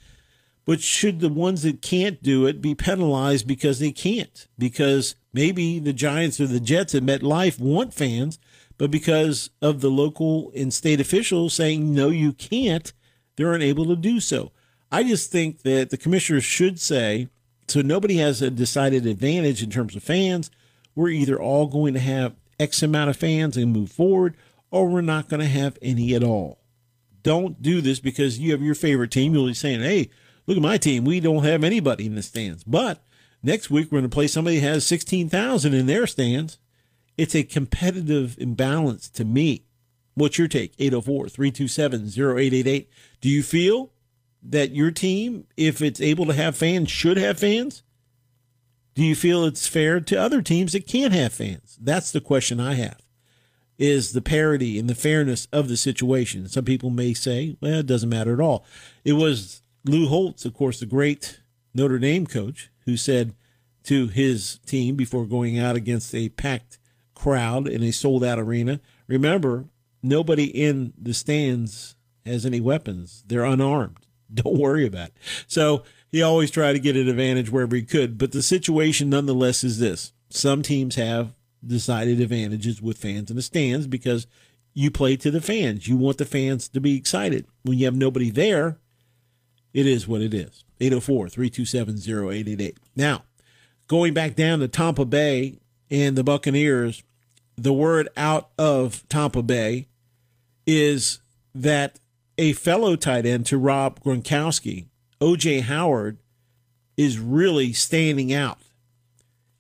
But should the ones that can't do it be penalized because they can't? Because maybe the Giants or the Jets at MetLife want fans, but because of the local and state officials saying, no, you can't, they're unable to do so. I just think that the commissioners should say, so nobody has a decided advantage in terms of fans. We're either all going to have X amount of fans and move forward, or we're not going to have any at all. Don't do this because you have your favorite team. You'll be saying, hey, look at my team. We don't have anybody in the stands. But next week, we're going to play somebody who has 16,000 in their stands. It's a competitive imbalance to me. What's your take? 804 327 0888. Do you feel that your team, if it's able to have fans, should have fans? Do you feel it's fair to other teams that can't have fans? That's the question I have. Is the parity and the fairness of the situation? Some people may say, well, it doesn't matter at all. It was Lou Holtz, of course, the great Notre Dame coach, who said to his team before going out against a packed crowd in a sold out arena, remember, nobody in the stands has any weapons. They're unarmed. Don't worry about it. So he always tried to get an advantage wherever he could. But the situation, nonetheless, is this some teams have decided advantages with fans in the stands because you play to the fans. You want the fans to be excited. When you have nobody there, it is what it is. 804 327 0888. Now, going back down to Tampa Bay and the Buccaneers, the word out of Tampa Bay is that a fellow tight end to Rob Gronkowski, OJ Howard, is really standing out.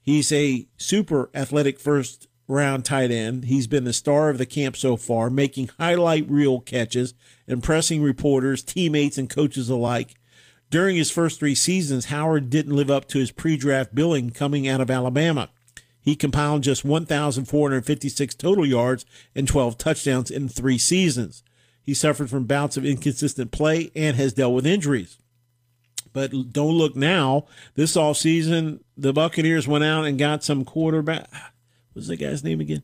He's a super athletic first round tight end. He's been the star of the camp so far, making highlight reel catches, impressing reporters, teammates, and coaches alike. During his first three seasons, Howard didn't live up to his pre draft billing coming out of Alabama. He compiled just 1,456 total yards and 12 touchdowns in three seasons. He suffered from bouts of inconsistent play and has dealt with injuries. But don't look now. This offseason, the Buccaneers went out and got some quarterback. What's the guy's name again?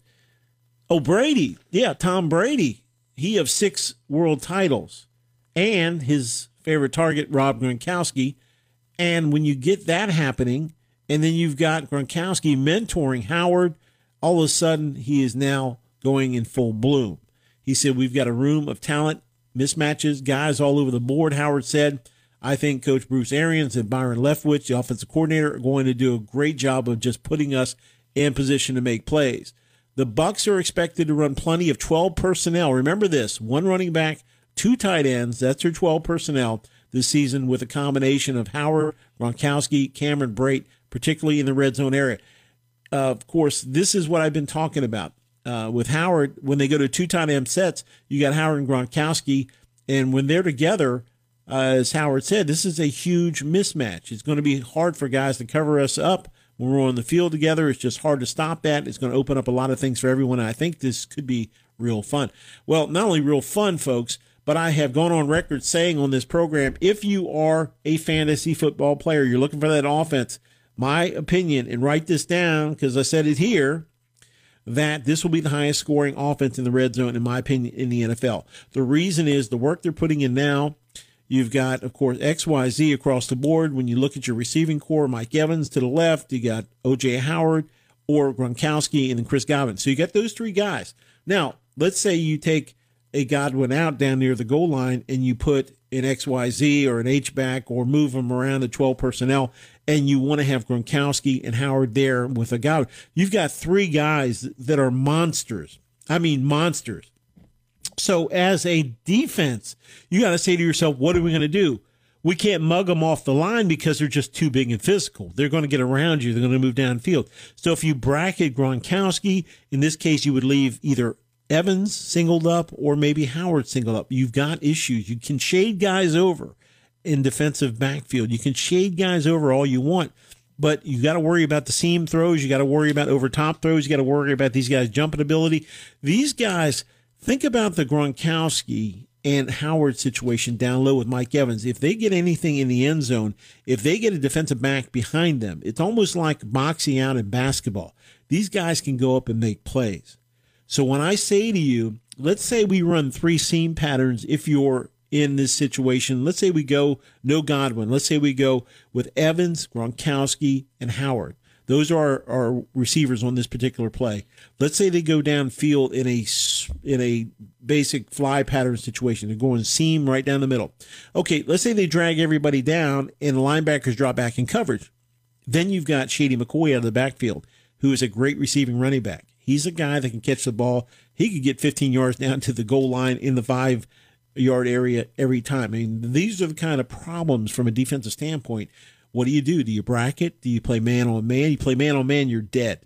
Oh, Brady. Yeah, Tom Brady. He of six world titles. And his favorite target, Rob Gronkowski. And when you get that happening, and then you've got Gronkowski mentoring Howard, all of a sudden he is now going in full bloom. He said, We've got a room of talent, mismatches, guys all over the board. Howard said, I think Coach Bruce Arians and Byron Leftwich, the offensive coordinator, are going to do a great job of just putting us in position to make plays. The Bucks are expected to run plenty of 12 personnel. Remember this: one running back, two tight ends. That's your 12 personnel this season, with a combination of Howard, Gronkowski, Cameron Brate, particularly in the red zone area. Uh, of course, this is what I've been talking about uh, with Howard. When they go to two tight end sets, you got Howard and Gronkowski, and when they're together, uh, as Howard said, this is a huge mismatch. It's going to be hard for guys to cover us up when we're on the field together. It's just hard to stop that. It's going to open up a lot of things for everyone. I think this could be real fun. Well, not only real fun, folks, but I have gone on record saying on this program if you are a fantasy football player, you're looking for that offense, my opinion, and write this down because I said it here, that this will be the highest scoring offense in the red zone, in my opinion, in the NFL. The reason is the work they're putting in now You've got, of course, XYZ across the board. When you look at your receiving corps, Mike Evans to the left, you got OJ Howard or Gronkowski and then Chris Godwin. So you got those three guys. Now, let's say you take a Godwin out down near the goal line and you put an XYZ or an H back or move them around the 12 personnel and you want to have Gronkowski and Howard there with a guy. You've got three guys that are monsters. I mean, monsters. So as a defense, you got to say to yourself, what are we going to do? We can't mug them off the line because they're just too big and physical. They're going to get around you. They're going to move downfield. So if you bracket Gronkowski, in this case, you would leave either Evans singled up or maybe Howard singled up. You've got issues. You can shade guys over in defensive backfield. You can shade guys over all you want, but you got to worry about the seam throws. You got to worry about over top throws. You got to worry about these guys' jumping ability. These guys – Think about the Gronkowski and Howard situation down low with Mike Evans. If they get anything in the end zone, if they get a defensive back behind them, it's almost like boxing out in basketball. These guys can go up and make plays. So when I say to you, let's say we run three seam patterns if you're in this situation. Let's say we go no Godwin. Let's say we go with Evans, Gronkowski, and Howard. Those are our receivers on this particular play. Let's say they go downfield in a in a basic fly pattern situation. They're going seam right down the middle. Okay, let's say they drag everybody down and linebackers drop back in coverage. Then you've got Shady McCoy out of the backfield, who is a great receiving running back. He's a guy that can catch the ball. He could get 15 yards down to the goal line in the five yard area every time. I mean, these are the kind of problems from a defensive standpoint what do you do? Do you bracket? Do you play man on man? You play man on man, you're dead.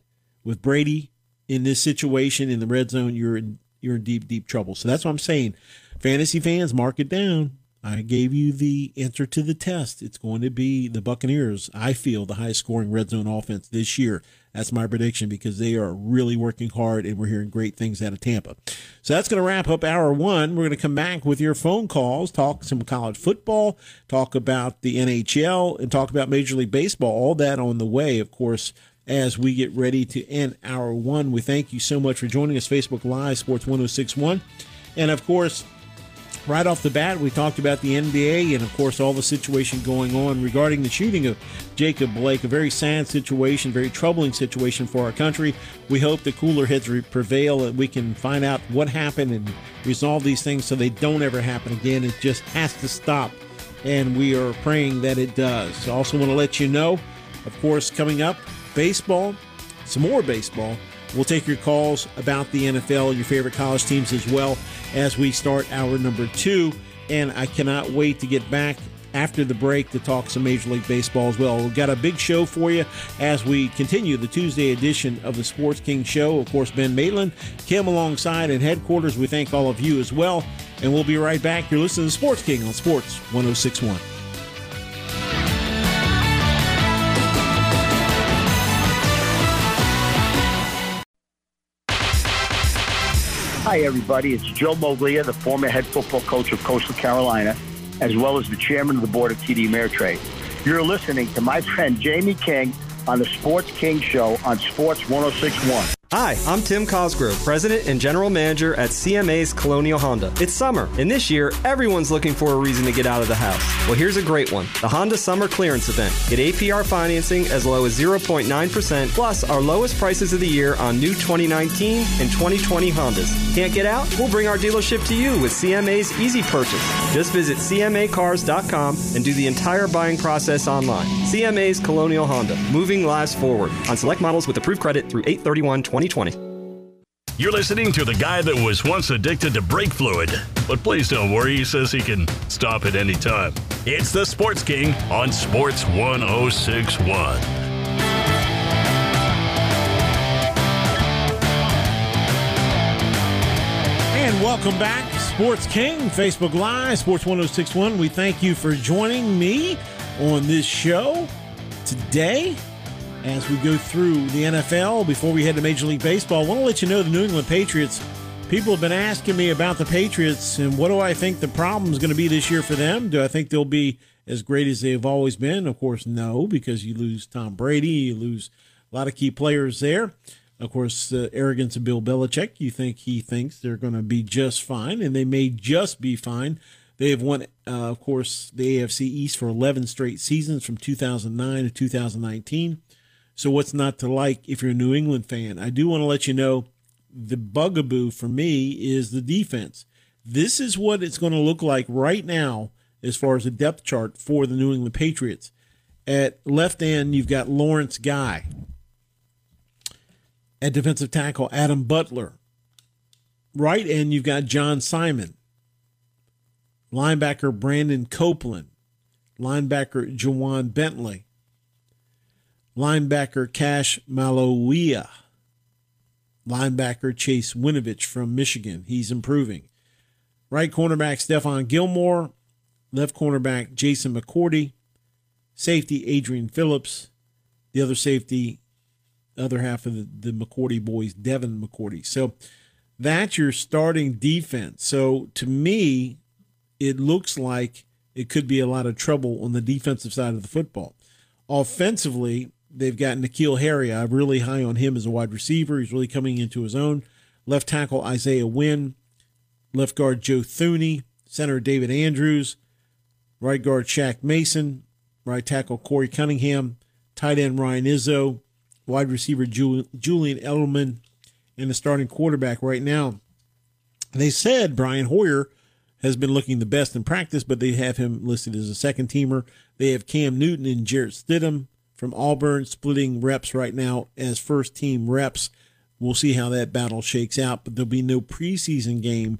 With Brady in this situation in the red zone, you're in you're in deep, deep trouble. So that's what I'm saying. Fantasy fans, mark it down. I gave you the answer to the test. It's going to be the Buccaneers. I feel the highest scoring red zone offense this year. That's my prediction because they are really working hard and we're hearing great things out of Tampa. So that's going to wrap up hour one. We're going to come back with your phone calls, talk some college football, talk about the NHL, and talk about Major League Baseball. All that on the way, of course, as we get ready to end hour one. We thank you so much for joining us, Facebook Live, Sports 1061. And of course, right off the bat, we talked about the NBA and, of course, all the situation going on regarding the shooting of Jacob Blake. A very sad situation, very troubling situation for our country. We hope the cooler heads prevail and we can find out what happened and resolve these things so they don't ever happen again. It just has to stop, and we are praying that it does. I also want to let you know, of course, coming up, baseball, some more baseball. We'll take your calls about the NFL, your favorite college teams as well as we start our number two. And I cannot wait to get back after the break to talk some Major League Baseball as well. We've got a big show for you as we continue the Tuesday edition of the Sports King Show. Of course, Ben Maitland, Kim alongside in headquarters. We thank all of you as well. And we'll be right back. You're listening to Sports King on Sports 1061. Hi, everybody. It's Joe Moglia, the former head football coach of Coastal Carolina as well as the chairman of the board of TD Ameritrade. You're listening to my friend Jamie King on the Sports King Show on Sports 1061. Hi, I'm Tim Cosgrove, President and General Manager at CMA's Colonial Honda. It's summer, and this year, everyone's looking for a reason to get out of the house. Well, here's a great one the Honda Summer Clearance Event. Get APR financing as low as 0.9%, plus our lowest prices of the year on new 2019 and 2020 Hondas. Can't get out? We'll bring our dealership to you with CMA's Easy Purchase. Just visit CMAcars.com and do the entire buying process online. CMA's Colonial Honda, moving lives forward on select models with approved credit through 831 2020. You're listening to the guy that was once addicted to brake fluid. But please don't worry, he says he can stop at any time. It's the Sports King on Sports 1061. And welcome back, Sports King, Facebook Live, Sports 1061. We thank you for joining me on this show today as we go through the NFL before we head to Major League Baseball. I want to let you know the New England Patriots. People have been asking me about the Patriots and what do I think the problem is going to be this year for them? Do I think they'll be as great as they've always been? Of course, no, because you lose Tom Brady, you lose a lot of key players there. Of course, the arrogance of Bill Belichick. You think he thinks they're going to be just fine, and they may just be fine. They have won, uh, of course, the AFC East for 11 straight seasons from 2009 to 2019. So what's not to like if you're a New England fan? I do want to let you know the bugaboo for me is the defense. This is what it's going to look like right now as far as the depth chart for the New England Patriots. At left end, you've got Lawrence Guy. At defensive tackle, Adam Butler. Right end, you've got John Simon. Linebacker, Brandon Copeland. Linebacker, Ja'Whaun Bentley linebacker Cassh Maluia, linebacker Chase Winovich from Michigan. He's improving. Right cornerback Stephon Gilmore, left cornerback Jason McCourty, safety Adrian Phillips, the other safety, other half of the, the McCourty boys, Devin McCourty. So that's your starting defense. So to me, it looks like it could be a lot of trouble on the defensive side of the football. Offensively, They've got N'Keal Harry. I'm really high on him as a wide receiver. He's really coming into his own. Left tackle Isaiah Wynn. Left guard Joe Thuney. Center David Andrews. Right guard Shaq Mason. Right tackle Korey Cunningham. Tight end Ryan Izzo. Wide receiver Julian Edelman. And the starting quarterback right now. They said Brian Hoyer has been looking the best in practice, but they have him listed as a second teamer. They have Cam Newton and Jarrett Stidham from Auburn, splitting reps right now as first team reps. We'll see how that battle shakes out, but there'll be no preseason game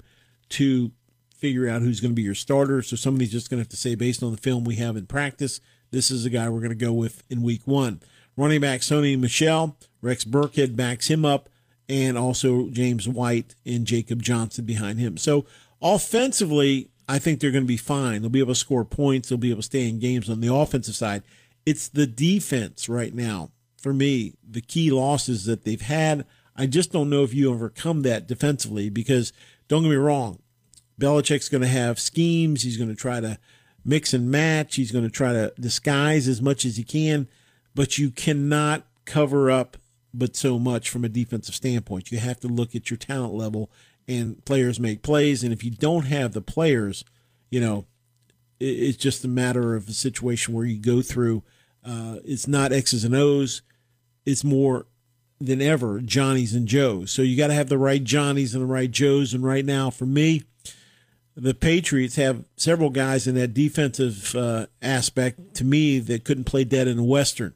to figure out who's going to be your starter. So somebody's just going to have to say, based on the film we have in practice, this is the guy we're going to go with in week one. Running back Sony Michel, Rex Burkhead backs him up, and also James White and Jacob Johnson behind him. So offensively, I think they're going to be fine. They'll be able to score points. They'll be able to stay in games on the offensive side. It's the defense right now for me, the key losses that they've had. I just don't know if you overcome that defensively because don't get me wrong, Belichick's going to have schemes. He's going to try to mix and match. He's going to try to disguise as much as he can, but you cannot cover up but so much from a defensive standpoint. You have to look at your talent level and players make plays. And if you don't have the players, you know, it's just a matter of a situation where you go through. Uh, it's not X's and O's. It's more than ever Johnnies and Joes. So you got to have the right Johnnies and the right Joes. And right now, for me, the Patriots have several guys in that defensive uh, aspect to me that couldn't play dead in a Western.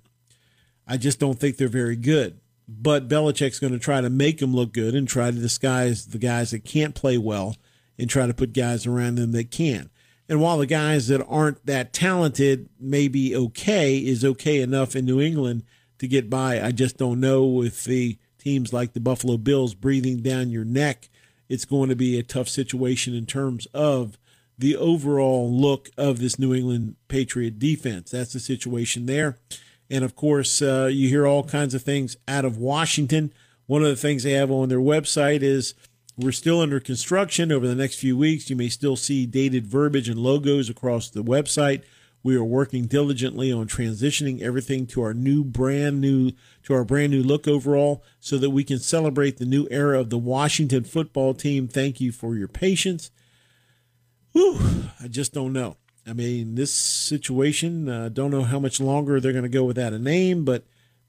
I just don't think they're very good. But Belichick's going to try to make them look good and try to disguise the guys that can't play well and try to put guys around them that can. And while the guys that aren't that talented may be okay, is okay enough in New England to get by. I just don't know with the teams like the Buffalo Bills breathing down your neck. It's going to be a tough situation in terms of the overall look of this New England Patriot defense. That's the situation there. And of course, uh, you hear all kinds of things out of Washington. One of the things they have on their website is we're still under construction. Over the next few weeks, you may still see dated verbiage and logos across the website. We are working diligently on transitioning everything to our new brand new to our brand new look overall so that we can celebrate the new era of the Washington football team. Thank you for your patience. Whew, I just don't know. I mean, this situation, uh, don't know how much longer they're going to go without a name, but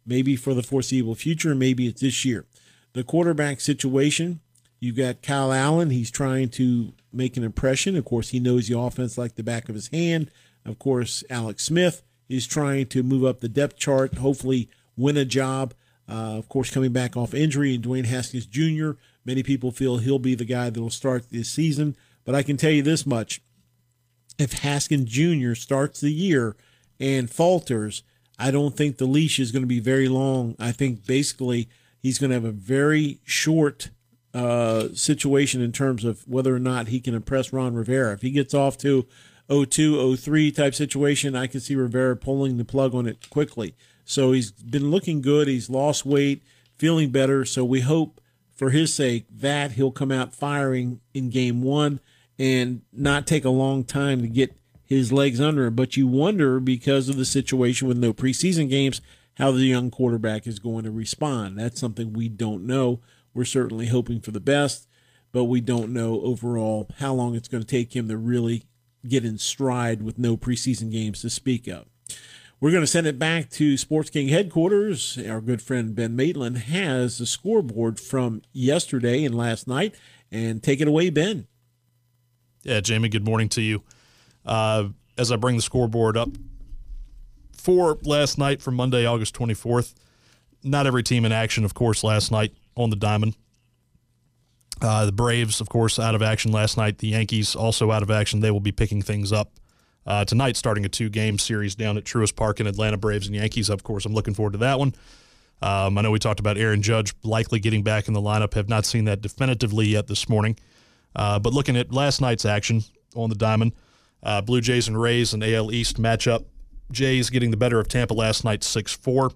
maybe for the foreseeable future, maybe it's this year. The quarterback situation, you've got Kyle Allen. He's trying to make an impression. Of course, he knows the offense like the back of his hand. Of course, Alex Smith is trying to move up the depth chart, hopefully win a job. Uh, of course, coming back off injury, and Dwayne Haskins Jr., many people feel he'll be the guy that will start this season. But I can tell you this much if Haskins Jr. starts the year and falters, I don't think the leash is going to be very long. I think basically he's going to have a very short uh, situation in terms of whether or not he can impress Ron Rivera. If he gets off to 02, 03 type situation, I can see Rivera pulling the plug on it quickly. So he's been looking good. He's lost weight, feeling better. So we hope for his sake that he'll come out firing in game one and not take a long time to get his legs under him. But you wonder because of the situation with no preseason games how the young quarterback is going to respond. That's something we don't know. We're certainly hoping for the best, but we don't know overall how long it's going to take him to really get in stride with no preseason games to speak of. We're going to send it back to Sports King headquarters. Our good friend Ben Maitland has the scoreboard from yesterday and last night. And take it away, Ben. Yeah, Jamie, good morning to you. Uh, as I bring the scoreboard up for last night from Monday, August 24th, not every team in action, of course, last night on the diamond. Uh, the Braves, of course, out of action last night. The Yankees also out of action. They will be picking things up uh, tonight, starting a two game series down at Truist Park in Atlanta. Braves and Yankees, of course. I'm looking forward to that one. Um, I know we talked about Aaron Judge likely getting back in the lineup. Have not seen that definitively yet this morning. Uh, but looking at last night's action on the diamond, uh, Blue Jays and Rays, an AL East matchup. Jays getting the better of Tampa last night, 6 4.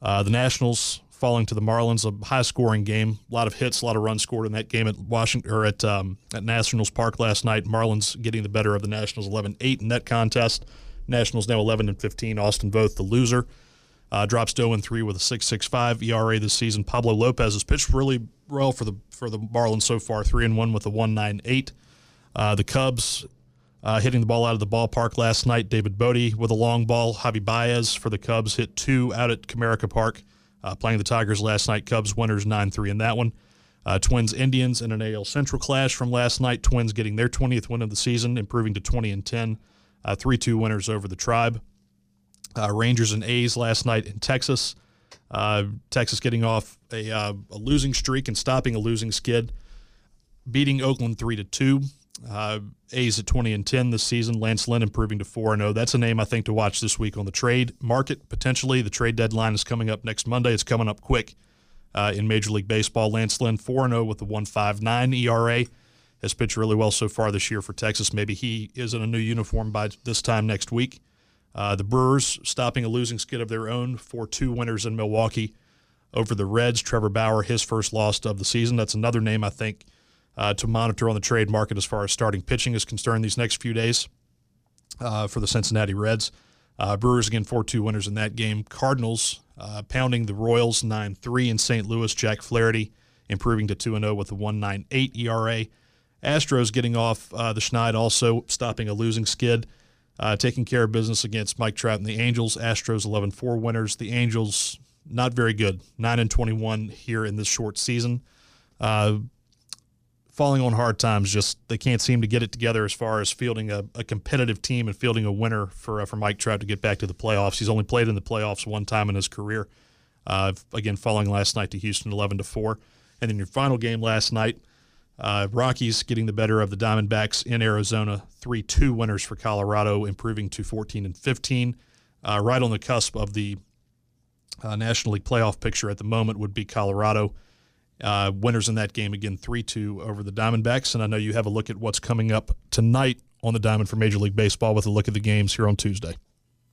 Uh, the Nationals falling to the Marlins, a high scoring game. A lot of hits, a lot of runs scored in that game at Washington or at um, at Nationals Park last night. Marlins getting the better of the Nationals 11 8 in that contest. Nationals now 11 and 15. Austin Voth, the loser. Uh, drops to 0 3 with a 6.65 ERA this season. Pablo Lopez has pitched really well for the for the Marlins so far, three and one with a 1.98. Uh, the Cubs uh, hitting the ball out of the ballpark last night. David Bote with a long ball. Javi Baez for the Cubs hit two out at Comerica Park. Uh, playing the Tigers last night. Cubs winners 9 3 in that one. Uh, Twins Indians in an AL Central clash from last night. Twins getting their 20th win of the season, improving to 20 and 10. Uh, 3 2 winners over the Tribe. Uh, Rangers and A's last night in Texas. Uh, Texas getting off a, a, losing streak and stopping a losing skid, beating Oakland three to two. Uh, A's at twenty and ten this season. Lance Lynn improving to four and zero. That's a name I think to watch this week on the trade market potentially. The trade deadline is coming up next Monday. It's coming up quick uh, in Major League Baseball. Lance Lynn four and zero with a one five nine ERA. Has pitched really well so far this year for Texas. Maybe he is in a new uniform by this time next week. Uh, the Brewers stopping a losing skid of their own for two winners in Milwaukee over the Reds. Trevor Bauer, his first loss of the season. That's another name I think uh, to monitor on the trade market as far as starting pitching is concerned these next few days uh, for the Cincinnati Reds. Uh, Brewers again 4 2 winners in that game. Cardinals uh, pounding the Royals 9 3 in St. Louis. Jack Flaherty improving to 2 0 with a 1.98 ERA. Astros getting off uh, the schneid, also stopping a losing skid uh, taking care of business against Mike Trout and the Angels. Astros 11 4 winners. The Angels, not very good, 9 and 21 here in this short season. Uh, falling on hard times, just they can't seem to get it together as far as fielding a, a competitive team and fielding a winner for, uh, for Mike Trout to get back to the playoffs. He's only played in the playoffs one time in his career. Uh, again, falling last night to Houston 11 to 4. And then your final game last night, Uh, Rockies getting the better of the Diamondbacks in Arizona, 3 2 winners for Colorado, improving to 14 and 15. Uh, right on the cusp of the uh, National League playoff picture at the moment would be Colorado. Uh, winners in that game again 3 2 over the Diamondbacks. And I know you have a look at what's coming up tonight on the Diamond for Major League Baseball with a look at the games here on Tuesday.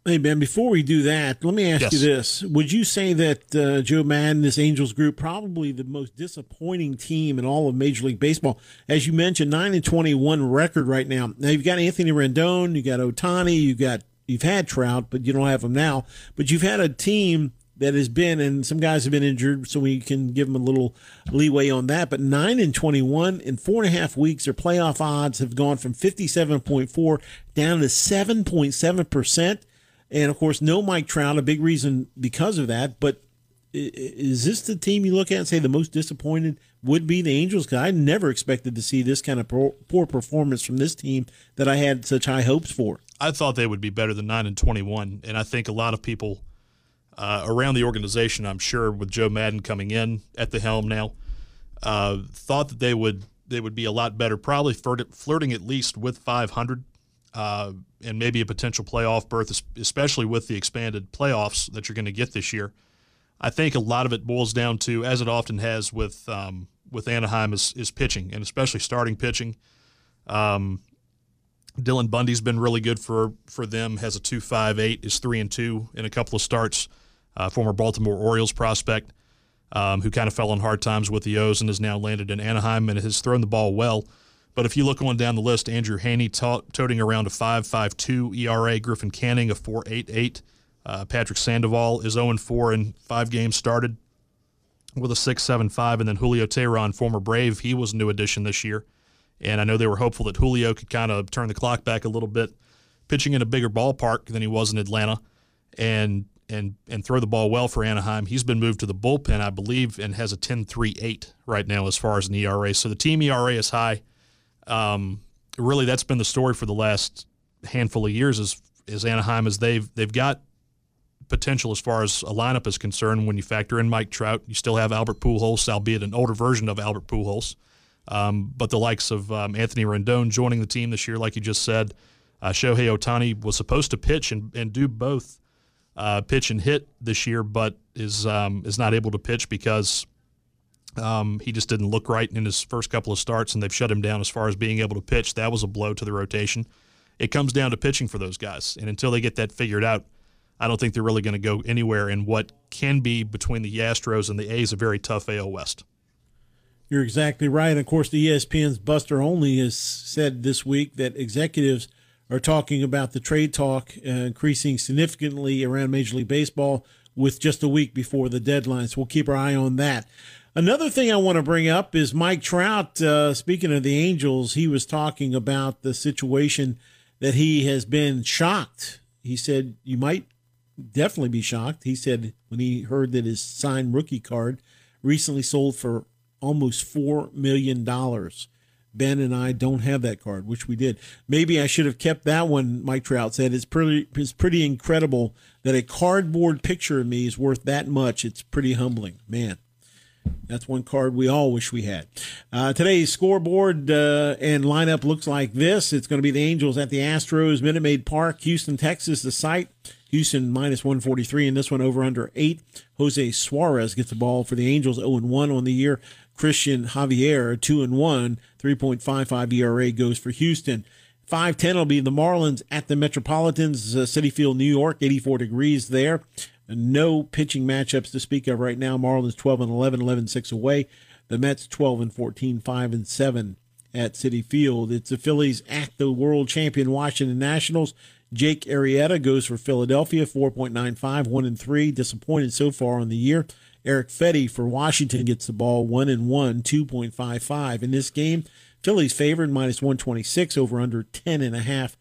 Hey, Ben, before we do that, let me ask Yes. you this. Would you say that uh, Joe Maddon, this Angels group, probably the most disappointing team in all of Major League Baseball? As you mentioned, 9 and 21 record right now. Now, you've got Anthony Rendon, you got Ohtani, you got you've had Trout, but you don't have him now. But you've had a team that has been, and some guys have been injured, so we can give them a little leeway on that. But 9 and 21 in four and a half weeks, their playoff odds have gone from 57.4 down to 7.7%. And of course, no Mike Trout, a big reason because of that. But is this the team you look at and say the most disappointed would be the Angels? Because I never expected to see this kind of poor, poor performance from this team that I had such high hopes for. I thought they would be better than 9 and 21. And I think a lot of people uh, around the organization, I'm sure, with Joe Maddon coming in at the helm now, uh, thought that they would they would be a lot better, probably flirting at least with 500 uh, and maybe a potential playoff berth, especially with the expanded playoffs that you're going to get this year. I think a lot of it boils down to, as it often has with um, with Anaheim, is, is pitching and especially starting pitching. Um, Dylan Bundy's been really good for for them. Has a two five eight, is three and two in a couple of starts. Uh, former Baltimore Orioles prospect, um, who kind of fell on hard times with the O's and has now landed in Anaheim and has thrown the ball well. But if you look on down the list, Andrew Heaney to- toting around a five five two ERA, Griffin Canning a four eight eight, uh, Patrick Sandoval is zero and four in five games started with a six seven five, and then Julio Teheran, former Brave, he was a new addition this year. And I know they were hopeful that Julio could kind of turn the clock back a little bit, pitching in a bigger ballpark than he was in Atlanta, and and and throw the ball well for Anaheim. He's been moved to the bullpen, I believe, and has a 10-3-8 right now as far as an ERA. So the team ERA is high. Um, really, that's been the story for the last handful of years. Is is Anaheim as they've they've got potential as far as a lineup is concerned. When you factor in Mike Trout, you still have Albert Pujols, albeit an older version of Albert Pujols. Um, but the likes of um, Anthony Rendon joining the team this year, like you just said, uh, Shohei Ohtani was supposed to pitch and, and do both uh, pitch and hit this year, but is um, is not able to pitch because um, he just didn't look right in his first couple of starts, and they've shut him down as far as being able to pitch. That was a blow to the rotation. It comes down to pitching for those guys, and until they get that figured out, I don't think they're really going to go anywhere in what can be between the Astros and the A's a very tough AL West. You're exactly right. Of course, the ESPN's Buster Olney has said this week that executives are talking about the trade talk increasing significantly around Major League Baseball with just a week before the deadline. So we'll keep our eye on that. Another thing I want to bring up is Mike Trout. Uh, speaking of the Angels, he was talking about the situation that he has been shocked. He said, You might definitely be shocked. He said when he heard that his signed rookie card recently sold for almost four million dollars. Ben and I don't have that card, which we did. Maybe I should have kept that one. Mike Trout said it's pretty it's pretty incredible that a cardboard picture of me is worth that much. It's pretty humbling, man. That's one card we all wish we had. Uh, today's scoreboard uh, and lineup looks like this. It's going to be the Angels at the Astros, Minute Maid Park, Houston, Texas, the site. Houston minus 143 in this one over under eight. Jose Suarez gets the ball for the Angels 0 1 on the year. Cristian Javier 2 and 1, 3.55 ERA goes for Houston. 510 will be the Marlins at the Metropolitans, uh, Citi Field, New York, 84 degrees there. No pitching matchups to speak of right now. Marlins 12 and 11, 11 6 away. The Mets 12 and 14, 5 and 7 at Citi Field. It's the Phillies at the world champion Washington Nationals. Jake Arrieta goes for Philadelphia, 4.95, 1 and 3. Disappointed so far on the year. Erick Fedde for Washington gets the ball 1 and 1, 2.55. In this game, Phillies favored minus 126 over under 10 and a half.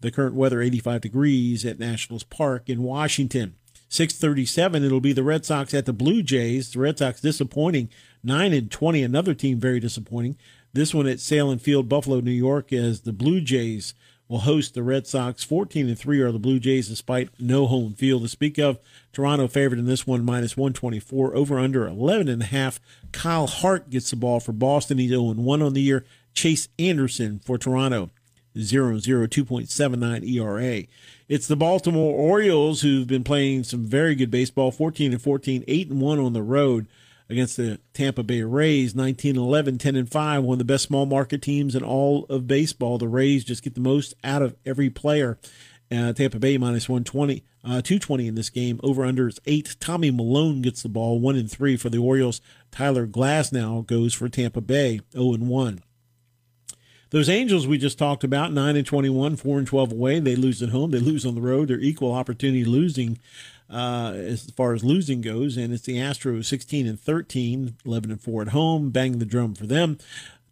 The current weather 85 degrees at Nationals Park in Washington. 637 it'll be the Red Sox at the Blue Jays. The Red Sox disappointing 9 and 20 another team very disappointing. This one at Sahlen Field Buffalo New York as the Blue Jays will host the Red Sox. 14 and 3 are the Blue Jays despite no home field to speak of. Toronto favored in this one minus 124 over under 11 and a half. Kyle Hart gets the ball for Boston. He's 0 1 on the year. Chase Anderson for Toronto. 0 0 2.79 ERA. It's the Baltimore Orioles who've been playing some very good baseball 14 and 14, 8 and 1 on the road against the Tampa Bay Rays, 19 11, 10 and 5, one of the best small market teams in all of baseball. The Rays just get the most out of every player. Uh, Tampa Bay minus 120, uh, 220 in this game. Over under is eight. Tommy Milone gets the ball, one and three for the Orioles. Tyler Glasnow goes for Tampa Bay, 0 and 1. Those Angels we just talked about, 9 and 21, 4 and 12 away. They lose at home, they lose on the road. They're equal opportunity losing uh, as far as losing goes. And it's the Astros 16 and 13, 11 and 4 at home. Bang the drum for them.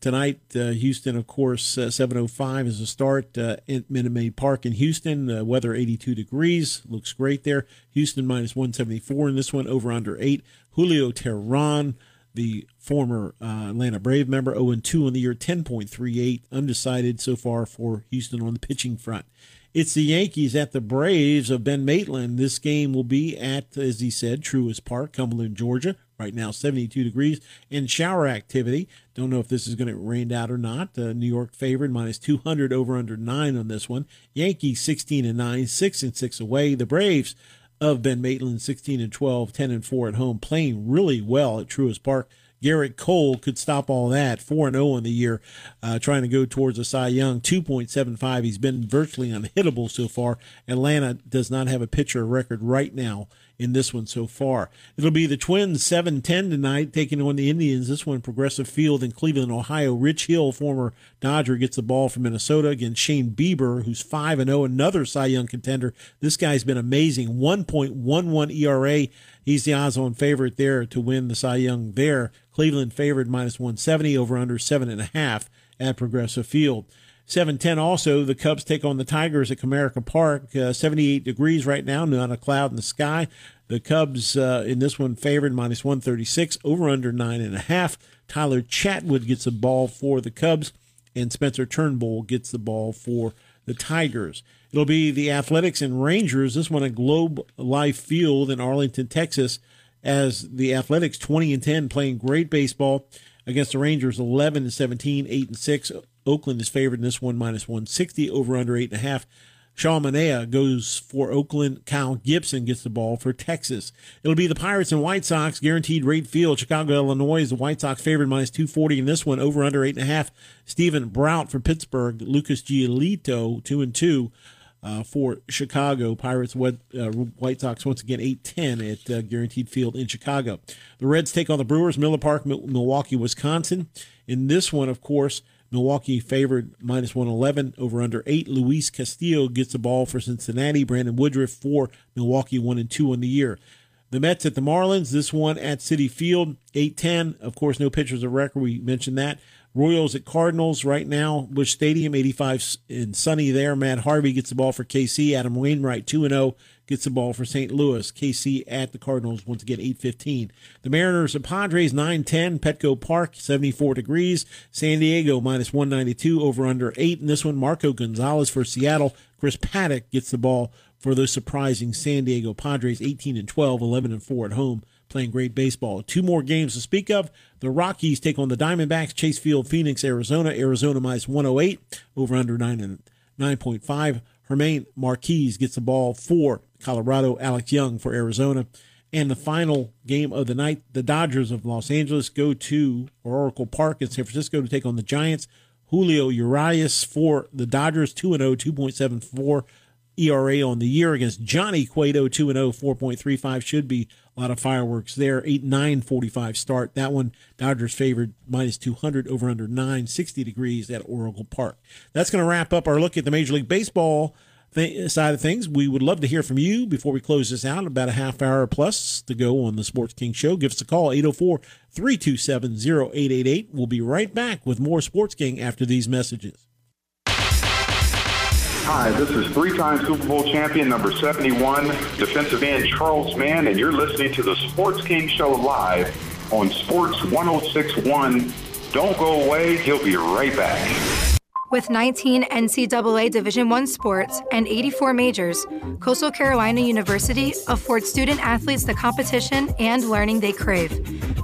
Tonight, uh, Houston, of course, uh, 7.05 is the start uh, at Minute Maid Park in Houston. Uh, weather 82 degrees. Looks great there. Houston minus 174 in this one, over under 8. Julio Teheran, the former uh, Atlanta Brave member, 0 2 in the year, 10.38. Undecided so far for Houston on the pitching front. It's the Yankees at the Braves of Ben Maitland. This game will be at, as he said, Truist Park, Cumberland, Georgia. Right now, 72 degrees and shower activity. Don't know if this is going to rain out or not. Uh, New York favored minus 200 over under nine on this one. Yankees 16 and 9, 6 and 6 away. The Braves of Ben Maitland 16 and 12, 10 and 4 at home, playing really well at Truist Park. Gerrit Cole could stop all that. 4 0 in the year, uh, trying to go towards a Cy Young. 2.75. He's been virtually unhittable so far. Atlanta does not have a pitcher record right now in this one so far. It'll be the Twins 7 10 tonight, taking on the Indians. This one, Progressive Field in Cleveland, Ohio. Rich Hill, former Dodger, gets the ball from Minnesota against Shane Bieber, who's 5 0, another Cy Young contender. This guy's been amazing. 1.11 ERA. He's the odds on favorite there to win the Cy Young there. Cleveland favored minus 170 over under 7.5 at Progressive Field. 710 also, the Cubs take on the Tigers at Comerica Park. Uh, 78 degrees right now, not a cloud in the sky. The Cubs uh, in this one favored minus 136, over under 9.5. Tyler Chatwood gets the ball for the Cubs, and Spencer Turnbull gets the ball for the Tigers. It'll be the Athletics and Rangers, this one at Globe Life Field in Arlington, Texas, as the Athletics 20 and 10 playing great baseball against the Rangers 11 and 17, 8 and 6. Oakland is favored in this one, minus 160, over under 8.5. Sean Manaea goes for Oakland. Kyle Gibson gets the ball for Texas. It'll be the Pirates and White Sox, guaranteed rate field. Chicago, Illinois is the White Sox favored minus 240 in this one, over under 8.5. Steven Brault for Pittsburgh. Lucas Giolito, 2 and 2. Uh, for Chicago. Pirates, uh, White Sox once again 8 10 at uh, Guaranteed Field in Chicago. The Reds take on the Brewers, Miller Park, Milwaukee, Wisconsin. In this one, of course, Milwaukee favored minus 111 over under 8. Luis Castillo gets the ball for Cincinnati. Brandon Woodruff for Milwaukee 1 and 2 on the year. The Mets at the Marlins, this one at Citi Field, 810. Of course, no pitchers of record. We mentioned that. Royals at Cardinals right now, Busch Stadium, 85 and sunny there. Matt Harvey gets the ball for KC. Adam Wainwright, 2 0, gets the ball for St. Louis. KC at the Cardinals once again, 815. The Mariners and Padres, 910. Petco Park, 74 degrees. San Diego, minus 192, over under 8. And this one, Marco Gonzalez for Seattle. Chris Paddack gets the ball for those surprising San Diego Padres, 18 and 12, 11 and 4 at home playing great baseball. Two more games to speak of. The Rockies take on the Diamondbacks, Chase Field, Phoenix, Arizona. Arizona minus 108, over under 9 and 9.5. German Marquez gets the ball for Colorado, Alex Young for Arizona. And the final game of the night, the Dodgers of Los Angeles go to Oracle Park in San Francisco to take on the Giants. Julio Urias for the Dodgers, 2 0, 2.74 ERA on the year against Johnny Cueto, 2 0, 4.35. Should be a lot of fireworks there. 8 9 45 start. That one, Dodgers favored minus 200 over under 960 degrees at Oracle Park. That's going to wrap up our look at the Major League Baseball th- side of things. We would love to hear from you before we close this out. About a half hour plus to go on the Sports King Show. Give us a call, 804 327 0888. We'll be right back with more Sports King after these messages. Hi, this is three-time Super Bowl champion number 71, defensive end Charles Mann, and you're listening to the Sports King Show live on Sports 1061. Don't go away. He'll be right back. With 19 NCAA Division I sports and 84 majors, Coastal Carolina University affords student athletes the competition and learning they crave.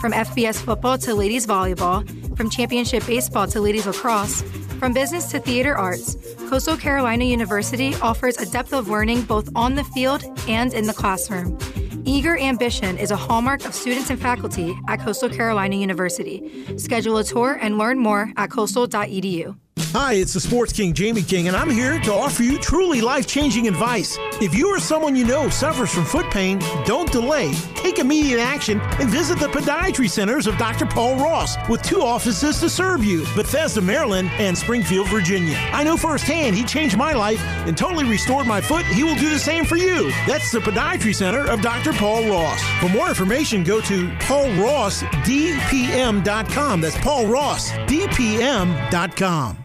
From FBS football to ladies volleyball, from championship baseball to ladies lacrosse, from business to theater arts, Coastal Carolina University offers a depth of learning both on the field and in the classroom. Eager ambition is a hallmark of students and faculty at Coastal Carolina University. Schedule a tour and learn more at coastal.edu. Hi, it's the Sports King, Jamie King, and I'm here to offer you truly life changing advice. If you or someone you know suffers from foot pain, don't delay. Take immediate action and visit the podiatry centers of Dr. Paul Ross with two offices to serve you Bethesda, Maryland, and Springfield, Virginia. I know firsthand he changed my life and totally restored my foot. He will do the same for you. That's the podiatry center of Dr. Paul Ross. For more information, go to paulrossdpm.com. That's paulrossdpm.com.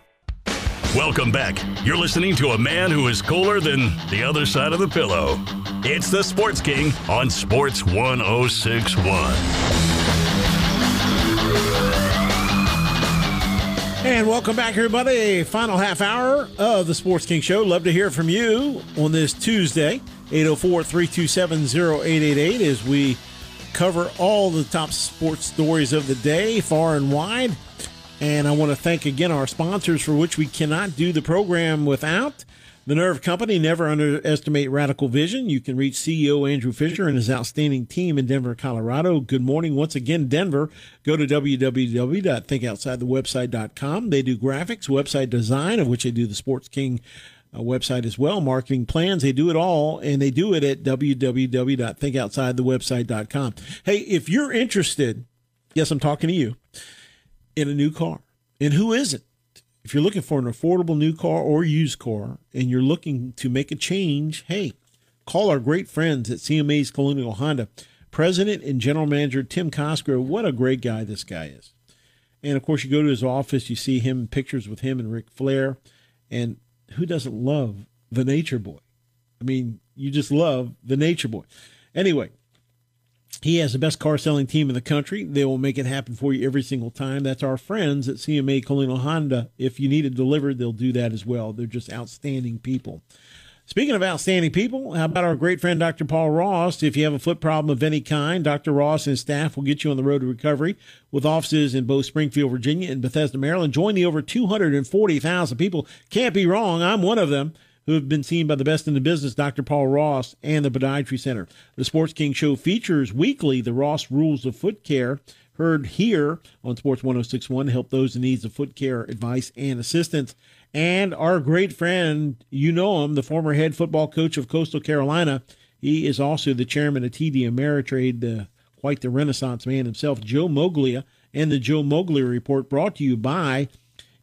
Welcome back. You're listening to a man who is cooler than the other side of the pillow. It's the Sports King on Sports 1061. And welcome back, everybody. Final half hour of the Sports King Show. Love to hear from you on this Tuesday, 804 327 0888, as we cover all the top sports stories of the day, far and wide. And I want to thank again our sponsors for which we cannot do the program without. The Nerve Company, never underestimate radical vision. You can reach CEO Andrew Fisher and his outstanding team in Denver, Colorado. Good morning once again, Denver. Go to www.thinkoutsidethewebsite.com. They do graphics, website design, of which they do the Sports King uh, website as well, marketing plans. They do it all, and they do it at www.thinkoutsidethewebsite.com. Hey, if you're interested, yes, I'm talking to you in a new car. And who isn't? If you're looking for an affordable new car or used car and you're looking to make a change, hey, call our great friends at CMA's Colonial Honda. President and General Manager Tim Cosgrove, what a great guy this guy is. And of course, you go to his office, you see him pictures with him and Ric Flair. And who doesn't love the Nature Boy? I mean, you just love the Nature Boy. Anyway, he has the best car selling team in the country. They will make it happen for you every single time. That's our friends at CMA Colonial Honda. If you need it delivered, they'll do that as well. They're just outstanding people. Speaking of outstanding people, how about our great friend Dr. Paul Ross? If you have a foot problem of any kind, Dr. Ross and staff will get you on the road to recovery with offices in both Springfield, Virginia and Bethesda, Maryland. Join the over 240,000 people. Can't be wrong. I'm one of them who have been seen by the best in the business, Dr. Paul Ross and the Podiatry Center. The Sports King Show features weekly the Ross Rules of Foot Care, heard here on Sports 1061 to help those in need of foot care advice and assistance. And our great friend, you know him, the former head football coach of Coastal Carolina. He is also the chairman of TD Ameritrade, uh, quite the Renaissance man himself, Joe Moglia, and the Joe Moglia Report brought to you by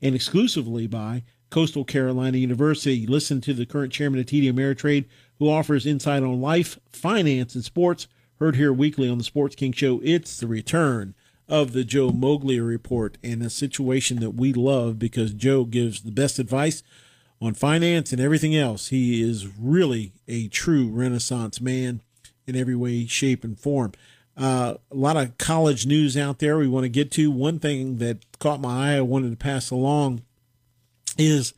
and exclusively by Coastal Carolina University. Listen to the current chairman of TD Ameritrade, who offers insight on life, finance, and sports. Heard here weekly on the Sports King Show. It's the return of the Joe Moglia report and a situation that we love because Joe gives the best advice on finance and everything else. He is really a true Renaissance man in every way, shape, and form. Uh, a lot of college news out there we want to get to. One thing that caught my eye, I wanted to pass along is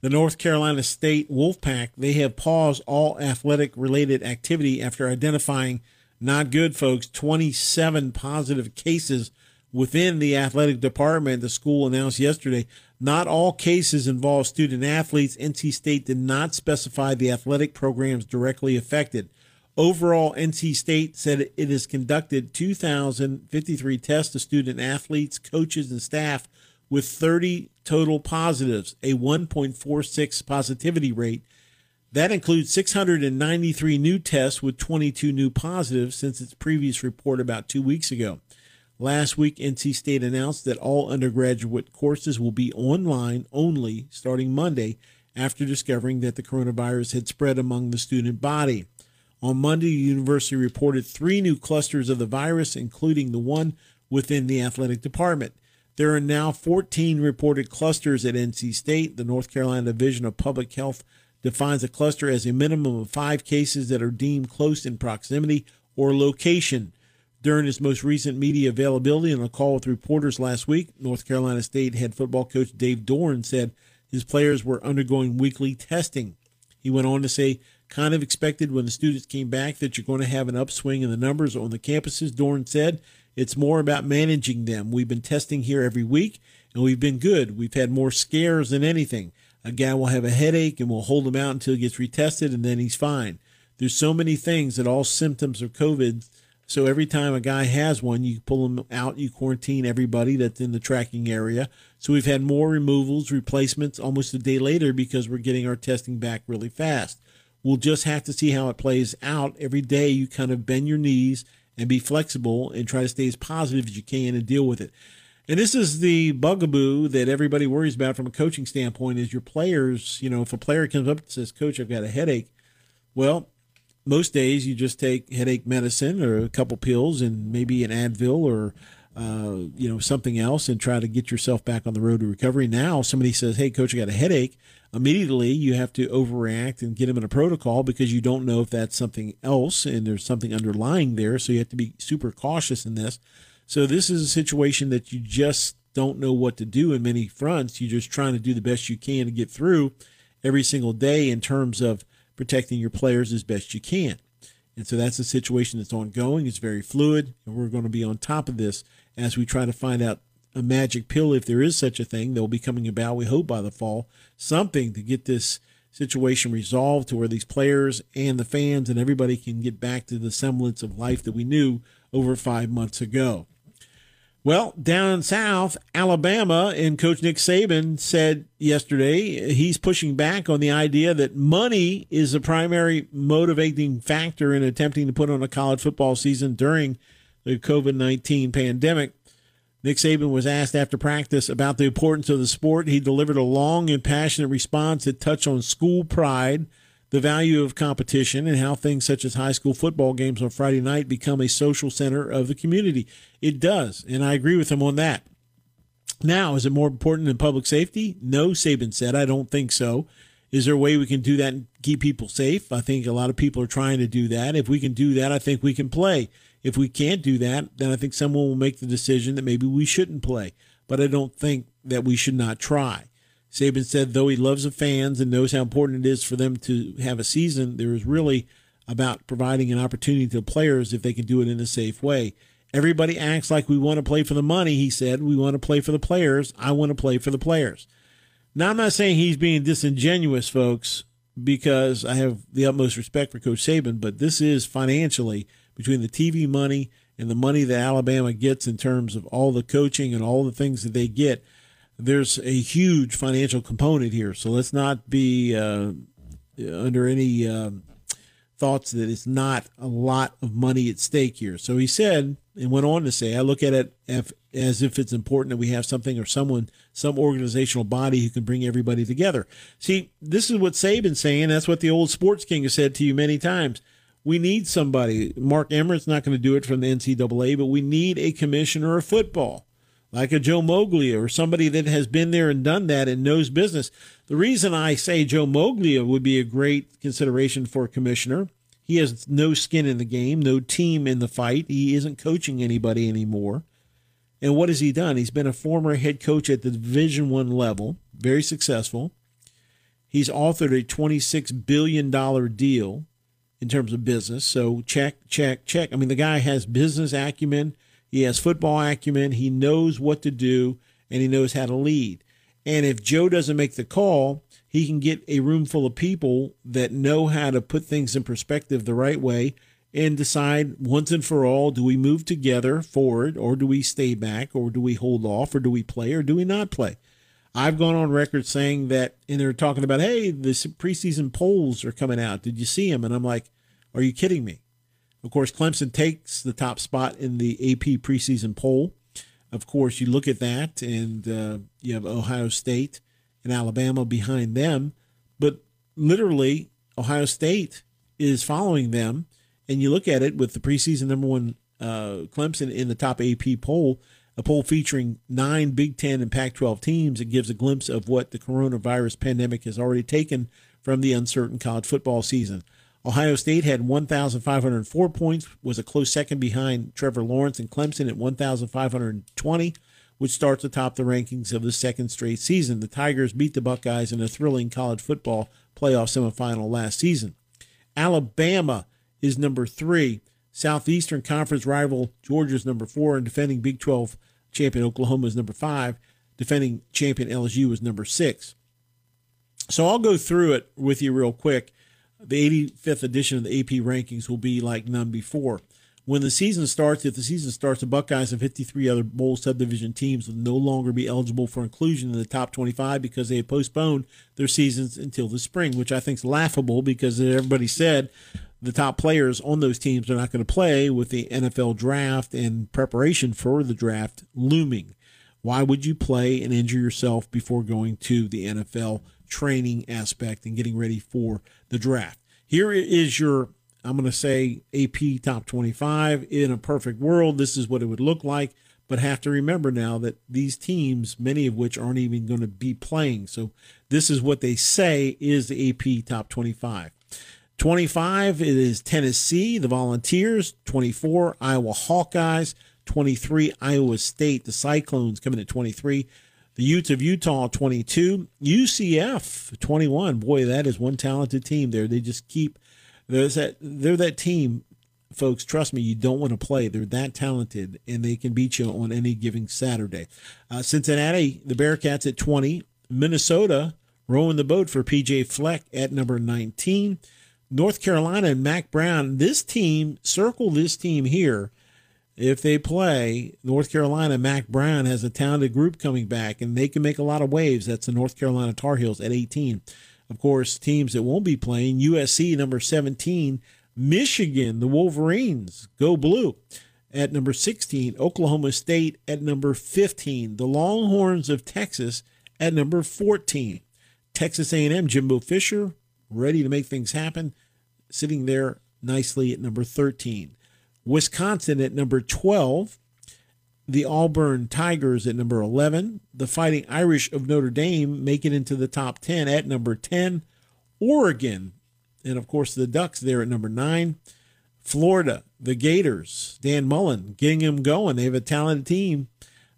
the North Carolina State Wolfpack. They have paused all athletic related activity after identifying not good, folks, 27 positive cases within the athletic department. The school announced yesterday not all cases involve student athletes. NC State did not specify the athletic programs directly affected. Overall, NC State said it has conducted 2,053 tests of student athletes, coaches, and staff with 30 total positives, a 1.46 positivity rate. That includes 693 new tests with 22 new positives since its previous report about two weeks ago. Last week, NC State announced that all undergraduate courses will be online only starting Monday after discovering that the coronavirus had spread among the student body. On Monday, the university reported three new clusters of the virus, including the one within the athletic department. There are now 14 reported clusters at NC State. The North Carolina Division of Public Health defines a cluster as a minimum of five cases that are deemed close in proximity or location. During his most recent media availability on a call with reporters last week, North Carolina State head football coach Dave Doeren said his players were undergoing weekly testing. He went on to say, kind of expected when the students came back that you're going to have an upswing in the numbers on the campuses. Doeren said, it's more about managing them. We've been testing here every week and we've been good. We've had more scares than anything. A guy will have a headache and we'll hold him out until he gets retested and then he's fine. There's so many things that all symptoms of COVID. So every time a guy has one, you pull him out, you quarantine everybody that's in the tracking area. So we've had more removals, replacements almost a day later because we're getting our testing back really fast. We'll just have to see how it plays out. Every day you kind of bend your knees and be flexible and try to stay as positive as you can and deal with it. And this is the bugaboo that everybody worries about from a coaching standpoint is your players, you know, if a player comes up and says, Coach, I've got a headache, well, most days you just take headache medicine or a couple pills and maybe an Advil or uh, you know something else and try to get yourself back on the road to recovery. Now somebody says, "Hey, coach, I got a headache." Immediately you have to overreact and get them in a protocol because you don't know if that's something else and there's something underlying there. So you have to be super cautious in this. So this is a situation that you just don't know what to do in many fronts. You're just trying to do the best you can to get through every single day in terms of protecting your players as best you can. And so that's a situation that's ongoing. It's very fluid, and we're going to be on top of this as we try to find out a magic pill, if there is such a thing, that will be coming about, we hope, by the fall. Something to get this situation resolved to where these players and the fans and everybody can get back to the semblance of life that we knew over five months ago. Well, down south, Alabama and Coach Nick Saban said yesterday he's pushing back on the idea that money is the primary motivating factor in attempting to put on a college football season during the COVID 19 pandemic. Nick Saban was asked after practice about the importance of the sport. He delivered a long and passionate response that touched on school pride the value of competition and how things such as high school football games on Friday night become a social center of the community. It does, and I agree with him on that. Now, is it more important than public safety? No, Saban said. I don't think so. Is there a way we can do that and keep people safe? I think a lot of people are trying to do that. If we can do that, I think we can play. If we can't do that, then I think someone will make the decision that maybe we shouldn't play. But I don't think that we should not try. Saban said, though he loves the fans and knows how important it is for them to have a season, there is really about providing an opportunity to the players if they can do it in a safe way. Everybody acts like we want to play for the money, he said. We want to play for the players. I want to play for the players. Now, I'm not saying he's being disingenuous, folks, because I have the utmost respect for Coach Saban, but this is financially between the TV money and the money that Alabama gets in terms of all the coaching and all the things that they get there's a huge financial component here. So let's not be uh, under any um, thoughts that it's not a lot of money at stake here. So he said and went on to say, I look at it as if it's important that we have something or someone, some organizational body who can bring everybody together. See, this is what Saban's saying. That's what the old sports king has said to you many times. We need somebody. Mark Emmert's not going to do it from the NCAA, but we need a commissioner of football like a Joe Moglia or somebody that has been there and done that and knows business. The reason I say Joe Moglia would be a great consideration for commissioner, he has no skin in the game, no team in the fight. He isn't coaching anybody anymore. And what has he done? He's been a former head coach at the Division One level, very successful. He's authored a $26 billion deal in terms of business. So check, check, check. I mean, the guy has business acumen he has football acumen. He knows what to do and he knows how to lead. And if Joe doesn't make the call, he can get a room full of people that know how to put things in perspective the right way and decide once and for all do we move together forward or do we stay back or do we hold off or do we play or do we not play? I've gone on record saying that, and they're talking about, hey, the preseason polls are coming out. Did you see them? And I'm like, are you kidding me? Of course, Clemson takes the top spot in the AP preseason poll. Of course, you look at that, and uh, you have Ohio State and Alabama behind them. But literally, Ohio State is following them. And you look at it with the preseason number one uh, Clemson in the top AP poll, a poll featuring nine Big Ten and Pac 12 teams. It gives a glimpse of what the coronavirus pandemic has already taken from the uncertain college football season. Ohio State had 1,504 points, was a close second behind Trevor Lawrence and Clemson at 1,520. which starts atop the rankings of the second straight season. The Tigers beat the Buckeyes in a thrilling college football playoff semifinal last season. Alabama is number three. Southeastern Conference rival Georgia's number four, and defending Big 12 champion Oklahoma is number five. Defending champion LSU is number six. So I'll go through it with you real quick. The 85th edition of the AP rankings will be like none before. When the season starts, if the season starts, the Buckeyes and 53 other bowl subdivision teams will no longer be eligible for inclusion in the top 25 because they have postponed their seasons until the spring, which I think is laughable because everybody said the top players on those teams are not going to play with the NFL draft and preparation for the draft looming. Why would you play and injure yourself before going to the NFL training aspect and getting ready for the draft? Here is your I'm going to say AP top 25. In a perfect world, this is what it would look like. But have to remember now that these teams, many of which aren't even going to be playing. So this is what they say is the AP top 25. 25, it is Tennessee, the Volunteers. 24, Iowa Hawkeyes. 23, Iowa State, the Cyclones coming at 23. The Utes of Utah, 22. UCF, 21. Boy, that is one talented team there. They just keep there's that they're that team, folks. Trust me, you don't want to play. They're that talented, and they can beat you on any given Saturday. Uh, Cincinnati, the Bearcats at 20. Minnesota rowing the boat for PJ Fleck at number 19. North Carolina and Mack Brown. This team, circle this team here. If they play, North Carolina, Mack Brown has a talented group coming back, and they can make a lot of waves. That's the North Carolina Tar Heels at 18. Of course, teams that won't be playing USC number 17, Michigan, the Wolverines, go blue at number 16, Oklahoma State at number 15, the Longhorns of Texas at number 14. Texas A&M Jimbo Fisher ready to make things happen, sitting there nicely at number 13. Wisconsin at number 12, the Auburn Tigers at number 11. The Fighting Irish of Notre Dame make it into the top 10 at number 10. Oregon, and of course the Ducks there at number 9. Florida, the Gators, Dan Mullen getting them going. They have a talented team.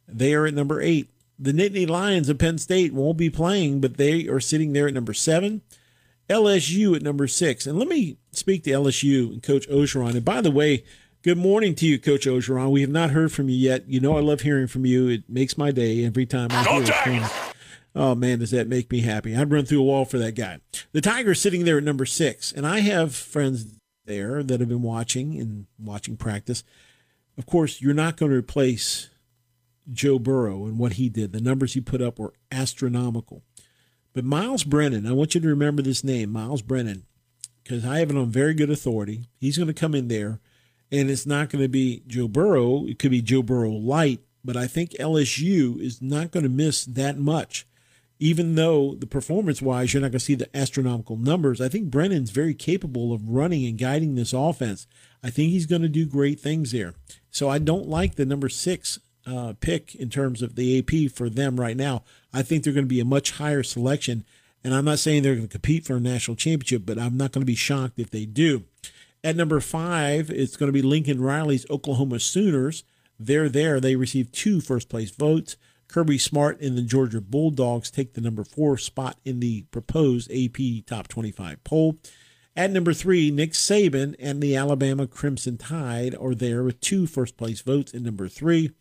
They are at number 8. The Nittany Lions of Penn State won't be playing, but they are sitting there at number 7. LSU at number 6. And let me speak to LSU and Coach Orgeron. And by the way, Good morning to you, Coach Orgeron. We have not heard from you yet. You know I love hearing from you. It makes my day every time I hear from Oh man, does that make me happy? I'd run through a wall for that guy. The Tigers sitting there at number six, and I have friends there that have been watching and watching practice. Of course, you're not going to replace Joe Burrow and what he did. The numbers he put up were astronomical. But Myles Brennan, I want you to remember this name, Myles Brennan, because I have it on very good authority. He's going to come in there and it's not going to be Joe Burrow. It could be Joe Burrow light, but I think LSU is not going to miss that much. Even though the performance wise, you're not going to see the astronomical numbers, I think Brennan's very capable of running and guiding this offense. I think he's going to do great things there. So I don't like the number six uh, pick in terms of the AP for them right now. I think they're going to be a much higher selection. And I'm not saying they're going to compete for a national championship, but I'm not going to be shocked if they do. At number five, it's going to be Lincoln Riley's Oklahoma Sooners. They're there. They received two first place votes. Kirby Smart and the Georgia Bulldogs take the number four spot in the proposed AP Top 25 poll. At number three, Nick Saban and the Alabama Crimson Tide are there with two first place votes in number three.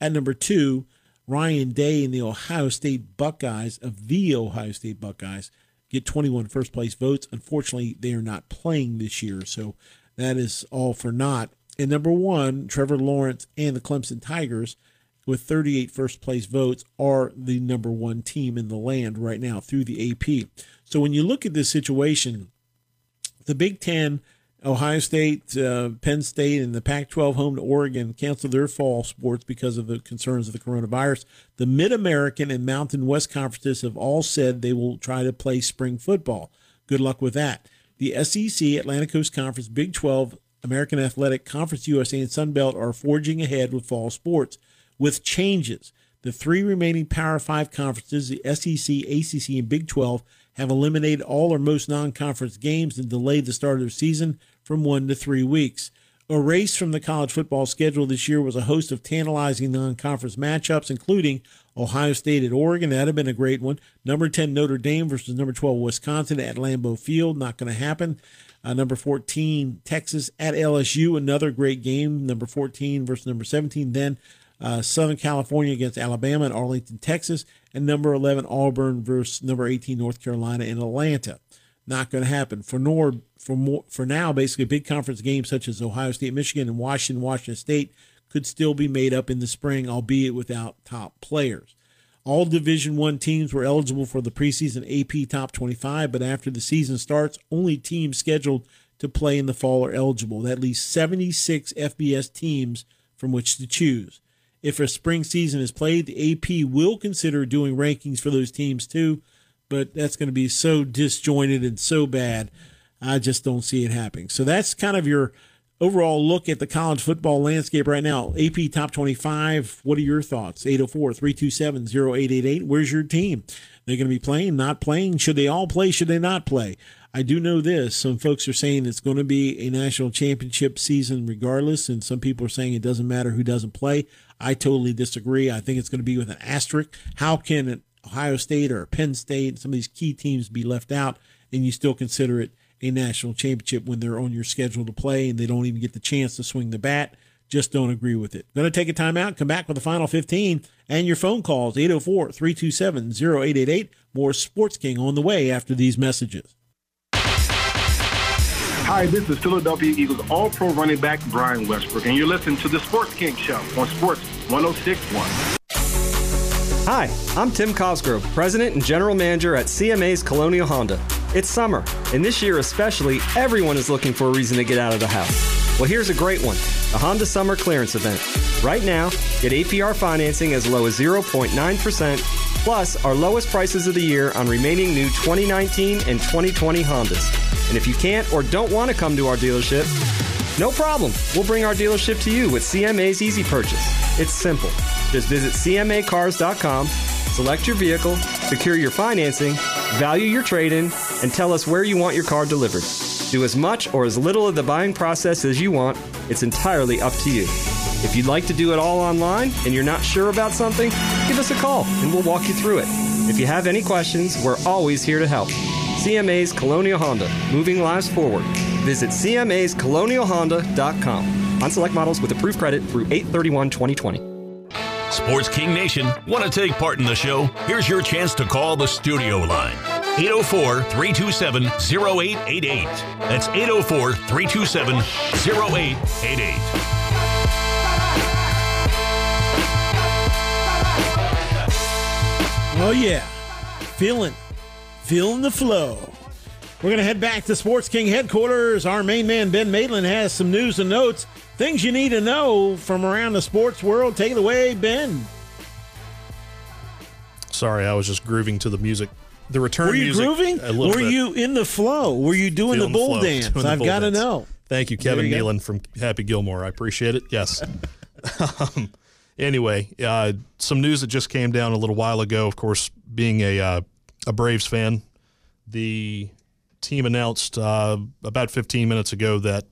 At number two, Ryan Day and the Ohio State Buckeyes of the Ohio State Buckeyes get 21 first place votes. Unfortunately, they are not playing this year, so that is all for naught. And number one, Trevor Lawrence and the Clemson Tigers, with 38 first place votes, are the number one team in the land right now through the AP. So when you look at this situation, the Big Ten Ohio State, uh, Penn State, and the Pac 12 home to Oregon canceled their fall sports because of the concerns of the coronavirus. The Mid American and Mountain West conferences have all said they will try to play spring football. Good luck with that. The SEC, Atlantic Coast Conference, Big 12, American Athletic, Conference USA, and Sun Belt are forging ahead with fall sports with changes. The three remaining Power Five conferences, the SEC, ACC, and Big 12, have eliminated all or most non conference games and delayed the start of their season from one to three weeks. Erased from the college football schedule this year was a host of tantalizing non conference matchups, including Ohio State at Oregon. That'd have been a great one. Number 10 Notre Dame versus number 12 Wisconsin at Lambeau Field. Not going to happen. Uh, number 14 Texas at LSU. Another great game. Number 14 versus number 17. Then uh, Southern California against Alabama in Arlington, Texas. And number 11 Auburn versus number 18 North Carolina in Atlanta. Not going to happen. For for more, for now, basically big conference games such as Ohio State, Michigan, and Washington, Washington State could still be made up in the spring, albeit without top players. All Division One teams were eligible for the preseason AP Top 25, but after the season starts, only teams scheduled to play in the fall are eligible. That leaves 76 FBS teams from which to choose. If a spring season is played, the AP will consider doing rankings for those teams too, but that's going to be so disjointed and so bad. I just don't see it happening. So that's kind of your overall look at the college football landscape right now. AP Top 25, what are your thoughts? 804 327 0888. Where's your team? They're going to be playing, not playing? Should they all play? Should they not play? I do know this. Some folks are saying it's going to be a national championship season regardless, and some people are saying it doesn't matter who doesn't play. I totally disagree. I think it's going to be with an asterisk. How can Ohio State or Penn State, some of these key teams be left out, and you still consider it a national championship when they're on your schedule to play and they don't even get the chance to swing the bat. Just don't agree with it. Going to take a timeout, come back with the final 15 and your phone calls 804 327 0888. More Sports King on the way after these messages. Hi, this is Philadelphia Eagles All Pro running back Brian Westbrook, and you're listening to the Sports King Show on Sports 1061. Hi, I'm Tim Cosgrove, President and General Manager at CMA's Colonial Honda. It's summer, and this year especially, everyone is looking for a reason to get out of the house. Well, here's a great one the Honda Summer Clearance Event. Right now, get APR financing as low as 0.9%, plus our lowest prices of the year on remaining new 2019 and 2020 Hondas. And if you can't or don't want to come to our dealership, no problem. We'll bring our dealership to you with CMA's Easy Purchase. It's simple. Just visit CMAcars.com, select your vehicle, secure your financing, value your trade in, and tell us where you want your car delivered. Do as much or as little of the buying process as you want. It's entirely up to you. If you'd like to do it all online and you're not sure about something, give us a call and we'll walk you through it. If you have any questions, we're always here to help. CMA's Colonial Honda, moving lives forward. Visit CMA's CMA'sColonialHonda.com on select models with approved credit through 831 2020. Sports King Nation, want to take part in the show? Here's your chance to call the studio line. 804 327 0888. That's 804 327 0888. Oh, yeah. Feeling, feeling the flow. We're going to head back to Sports King headquarters. Our main man, Ben Maitland, has some news and notes, things you need to know from around the sports world. Take it away, Ben. Sorry, I was just grooving to the music. The return Were you music. grooving? Were bit. you in the flow? Were you doing Feeling the bull flow, dance? the I've got to know. Thank you, Kevin you. Nealon from Happy Gilmore. I appreciate it. Yes. um, anyway, uh, some news that just came down a little while ago. Of course, being a uh, a Braves fan, the team announced uh, about 15 minutes ago that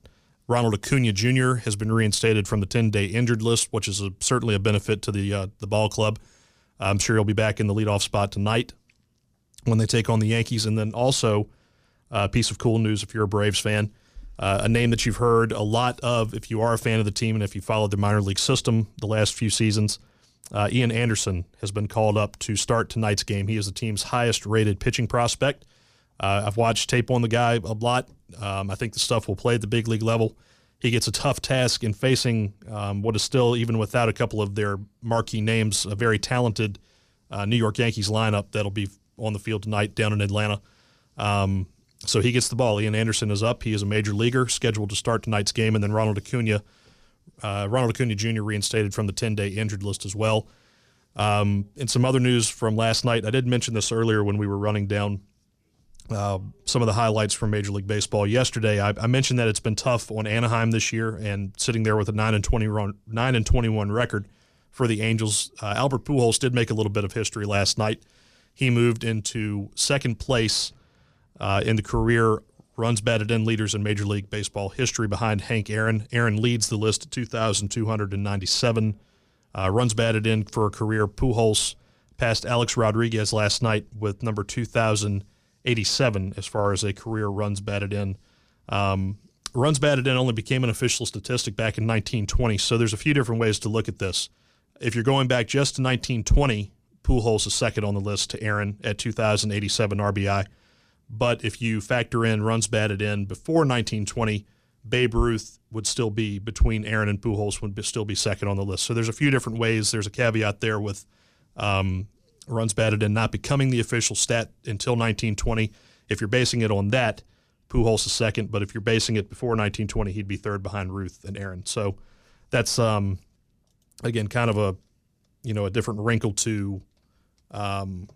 Ronald Acuna Jr. has been reinstated from the 10 day injured list, which is a, certainly a benefit to the uh, the ball club. I'm sure he'll be back in the leadoff spot tonight when they take on the Yankees. And then also, a piece of cool news if you're a Braves fan, uh, a name that you've heard a lot of if you are a fan of the team and if you followed the minor league system the last few seasons. Uh, Ian Anderson has been called up to start tonight's game. He is the team's highest rated pitching prospect. Uh, I've watched tape on the guy a lot. Um, I think the stuff will play at the big league level. He gets a tough task in facing um, what is still, even without a couple of their marquee names, a very talented uh, New York Yankees lineup that'll be on the field tonight down in Atlanta. Um, so he gets the ball. Ian Anderson is up. He is a major leaguer, scheduled to start tonight's game, and then Ronald Acuna, uh, Ronald Acuna Jr. reinstated from the 10-day injured list as well. Um, and some other news from last night. I did mention this earlier when we were running down uh, some of the highlights from Major League Baseball yesterday. I, I mentioned that it's been tough on Anaheim this year, and sitting there with a nine and twenty run, nine and twenty-one record for the Angels. Uh, Albert Pujols did make a little bit of history last night. He moved into second place uh, in the career runs batted in leaders in Major League Baseball history behind Hank Aaron. Aaron leads the list at 2,297. Uh, runs batted in for a career. Pujols passed Alex Rodriguez last night with number 2,087 as far as a career runs batted in. Um, runs batted in only became an official statistic back in 1920, so there's a few different ways to look at this. If you're going back just to 1920, Pujols is second on the list to Aaron at 2,087 RBI. But if you factor in runs batted in before 1920, Babe Ruth would still be between Aaron and Pujols would be, still be second on the list. So there's a few different ways. There's a caveat there with um, runs batted in not becoming the official stat until 1920. If you're basing it on that, Pujols is second. But if you're basing it before 1920, he'd be third behind Ruth and Aaron. So that's um, again kind of a you know a different wrinkle to um,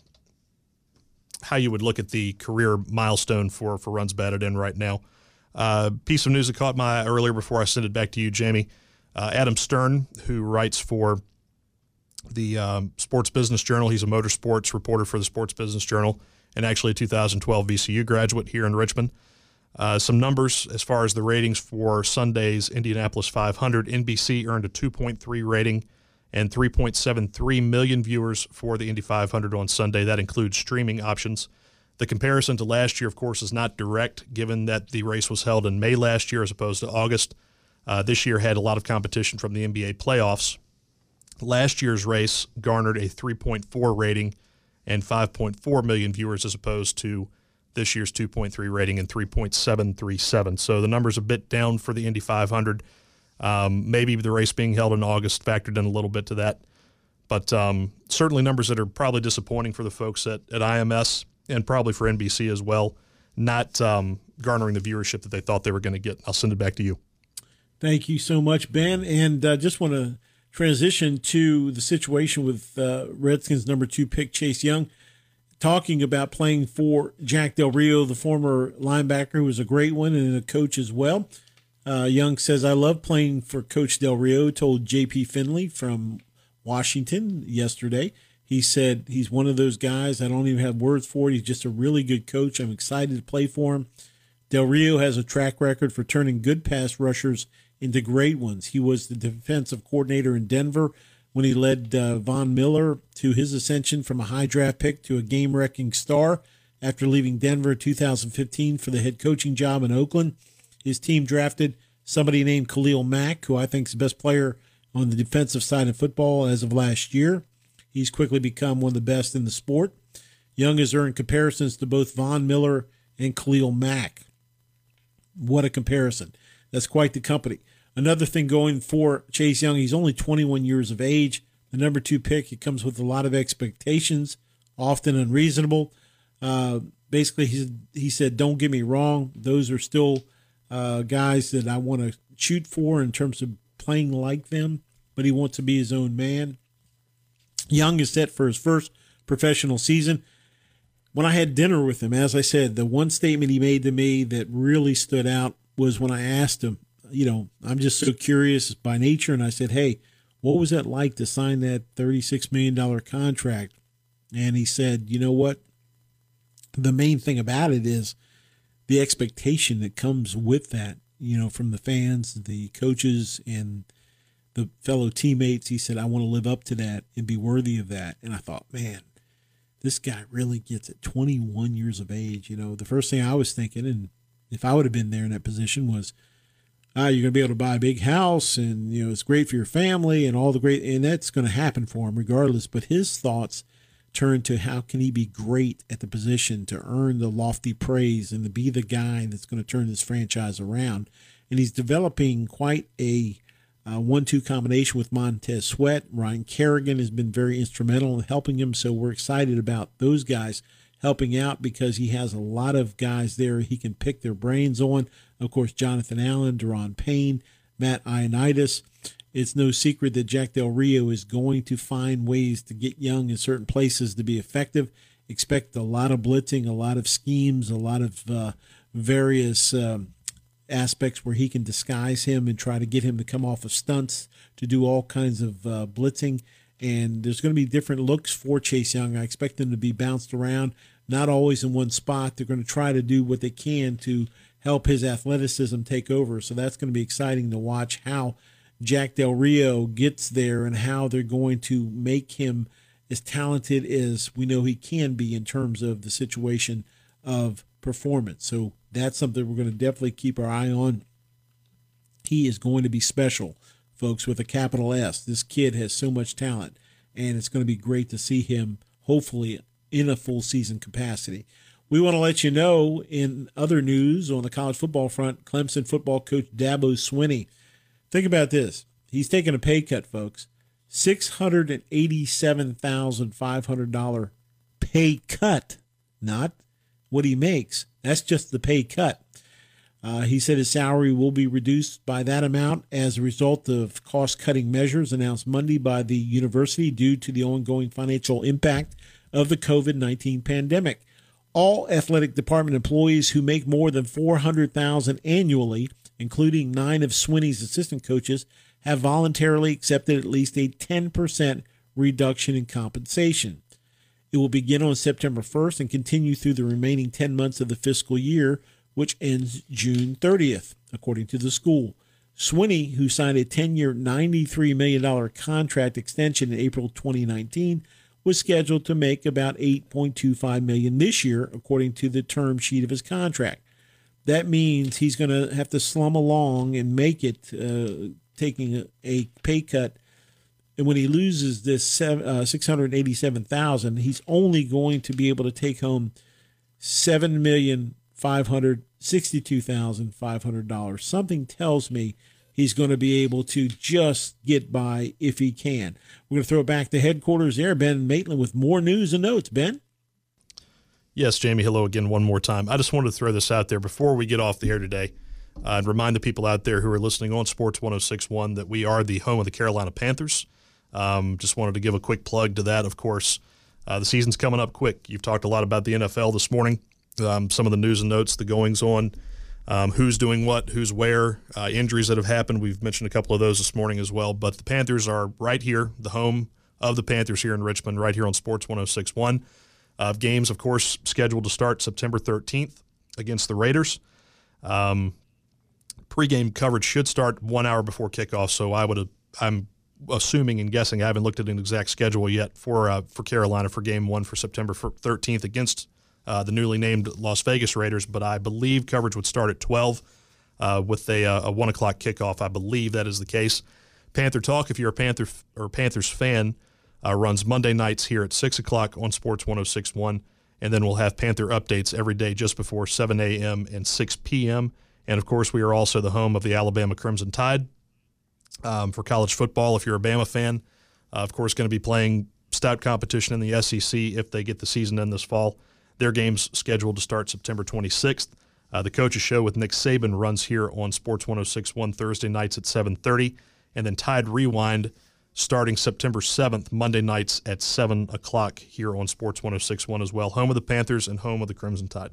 how you would look at the career milestone for for runs batted in right now. Uh, piece of news that caught my eye earlier before I send it back to you, Jamie. Uh, Adam Stern, who writes for the um, Sports Business Journal, he's a motorsports reporter for the Sports Business Journal, and actually a 2012 VCU graduate here in Richmond. Uh, some numbers as far as the ratings for Sunday's Indianapolis 500. NBC earned a 2.3 rating and 3.73 million viewers for the Indy 500 on Sunday. That includes streaming options. The comparison to last year, of course, is not direct, given that the race was held in May last year as opposed to August. Uh, this year had a lot of competition from the NBA playoffs. Last year's race garnered a 3.4 rating and 5.4 million viewers as opposed to this year's 2.3 rating and 3.737. So the number's are a bit down for the Indy 500. Um, maybe the race being held in August factored in a little bit to that. But um, certainly numbers that are probably disappointing for the folks at, at IMS and probably for NBC as well, not um, garnering the viewership that they thought they were going to get. I'll send it back to you. Thank you so much, Ben. And uh, just want to transition to the situation with uh, Redskins number two pick Chase Young, talking about playing for Jack Del Rio, the former linebacker, who was a great one and a coach as well. Uh, Young says, I love playing for Coach Del Rio, told J.P. Finley from Washington yesterday. He said he's one of those guys, I don't even have words for it. He's just a really good coach. I'm excited to play for him. Del Rio has a track record for turning good pass rushers into great ones. He was the defensive coordinator in Denver when he led uh, Von Miller to his ascension from a high draft pick to a game wrecking star after leaving Denver in 2015 for the head coaching job in Oakland. His team drafted somebody named Khalil Mack, who I think is the best player on the defensive side of football as of last year. He's quickly become one of the best in the sport. Young has earned comparisons to both Von Miller and Khalil Mack. What a comparison. That's quite the company. Another thing going for Chase Young, he's only 21 years of age. The number two pick, it comes with a lot of expectations, often unreasonable. Uh, basically, he, he said, Don't get me wrong, those are still uh, guys that I want to shoot for in terms of playing like them, but he wants to be his own man. Young is set for his first professional season. When I had dinner with him, as I said, the one statement he made to me that really stood out was when I asked him, you know, I'm just so curious by nature, and I said, hey, what was that like to sign that $36 million contract? And he said, you know what? The main thing about it is the expectation that comes with that, you know, from the fans, the coaches, and the fellow teammates. He said, I want to live up to that and be worthy of that. And I thought, man, this guy really gets it. 21 years of age. You know, the first thing I was thinking, and if I would have been there in that position, was, ah, you're going to be able to buy a big house and, you know, it's great for your family and all the great, and that's going to happen for him regardless. But his thoughts, turn to how can he be great at the position to earn the lofty praise and to be the guy that's going to turn this franchise around. And he's developing quite a uh, one-two combination with Montez Sweat. Ryan Kerrigan has been very instrumental in helping him, so we're excited about those guys helping out because he has a lot of guys there he can pick their brains on. Of course, Jonathan Allen, Daron Payne, Matt Ioannidis. It's no secret that Jack Del Rio is going to find ways to get Young in certain places to be effective. Expect a lot of blitzing, a lot of schemes, a lot of uh, various um, aspects where he can disguise him and try to get him to come off of stunts to do all kinds of uh, blitzing. And there's going to be different looks for Chase Young. I expect them to be bounced around. not always in one spot. They're going to try to do what they can to help his athleticism take over. So that's going to be exciting to watch how Jack Del Rio gets there and how they're going to make him as talented as we know he can be in terms of the situation of performance. So that's something we're going to definitely keep our eye on. He is going to be special, folks, with a capital S. This kid has so much talent, and it's going to be great to see him, hopefully, in a full season capacity. We want to let you know in other news on the college football front, Clemson football coach Dabo Swinney. Think about this. He's taking a pay cut, folks. $687,500 pay cut, not what he makes. That's just the pay cut. Uh, he said his salary will be reduced by that amount as a result of cost cutting measures announced Monday by the university due to the ongoing financial impact of the COVID 19 pandemic. All athletic department employees who make more than 400000 annually, including nine of Swinney's assistant coaches, have voluntarily accepted at least a 10% reduction in compensation. It will begin on September 1st and continue through the remaining 10 months of the fiscal year, which ends June 30th, according to the school. Swinney, who signed a 10 year, $93 million contract extension in April 2019, was scheduled to make about $8.25 million this year, according to the term sheet of his contract. That means he's going to have to slum along and make it, uh, taking a, a, pay cut. And when he loses this seven, uh, 687,000, he's only going to be able to take home 7 million 500 $62,500. Something tells me he's going to be able to just get by if he can. We're going to throw it back to headquarters there, Ben Maitland, with more news and notes. Ben? Yes, Jamie, hello again one more time. I just wanted to throw this out there before we get off the air today uh, and remind the people out there who are listening on Sports 1061 that we are the home of the Carolina Panthers. Um, just wanted to give a quick plug to that, of course. Uh, the season's coming up quick. You've talked a lot about the NFL this morning um, some of the news and notes, the goings on um, who's doing what, who's where, uh, injuries that have happened. We've mentioned a couple of those this morning as well. But the Panthers are right here, the home of the Panthers here in Richmond, right here on Sports 1061. Uh, games, of course, scheduled to start September 13th against the Raiders. Um, pregame coverage should start one hour before kickoff, so I would I'm assuming and guessing I haven't looked at an exact schedule yet for uh, for Carolina for game one for September 13th against uh, the newly named Las Vegas Raiders, but I believe coverage would start at 12 uh, with a, uh, a, 1 o'clock kickoff. I believe that is the case. Panther Talk, if you're a Panther f- or Panthers fan, uh, runs Monday nights here at 6 o'clock on Sports 1061. And then we'll have Panther updates every day just before 7 a.m. and 6 p.m. And of course, we are also the home of the Alabama Crimson Tide um, for college football. If you're a Bama fan, uh, of course, going to be playing stout competition in the SEC if they get the season in this fall. Their game's scheduled to start September 26th. Uh, the Coaches Show with Nick Saban runs here on Sports 106.1 Thursday nights at 7:30, and then Tide Rewind starting September 7th, Monday nights at 7 o'clock here on Sports 106.1 as well. Home of the Panthers and home of the Crimson Tide.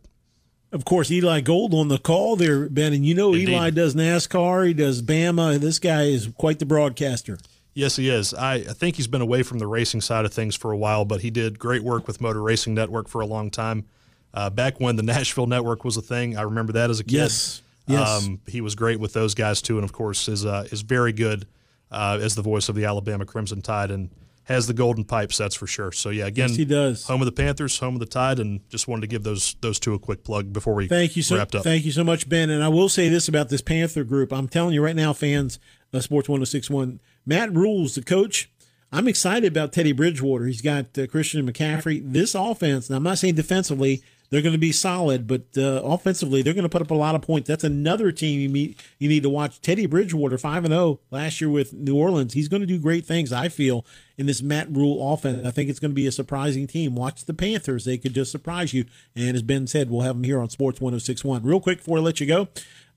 Of course, Eli Gold on the call there, Ben, and you know Indeed. Eli does NASCAR, he does Bama. This guy is quite the broadcaster. Yes, he is. I, I, think he's been away from the racing side of things for a while, but he did great work with Motor Racing Network for a long time. Uh, back when the Nashville Network was a thing, I remember that as a kid. Yes, yes. Um, he was great with those guys too, and of course is uh, is very good uh, as the voice of the Alabama Crimson Tide and has the golden pipes. That's for sure. So yeah, again, yes, he does. Home of the Panthers, home of the Tide, and just wanted to give those those two a quick plug before we thank you so wrapped up. Thank you so much, Ben. And I will say this about this Panther group. I'm telling you right now, fans of Sports 1061 Matt Rhule's the coach. I'm excited about Teddy Bridgewater. He's got uh, Christian McCaffrey. This offense, and I'm not saying defensively, they're going to be solid, but uh, offensively, they're going to put up a lot of points. That's another team you meet, you need to watch. Teddy Bridgewater, five and zero oh last year with New Orleans. He's going to do great things. I feel in this Matt Rhule offense. I think it's going to be a surprising team. Watch the Panthers; they could just surprise you. And as Ben said, we'll have them here on Sports 106.1. Real quick before I let you go,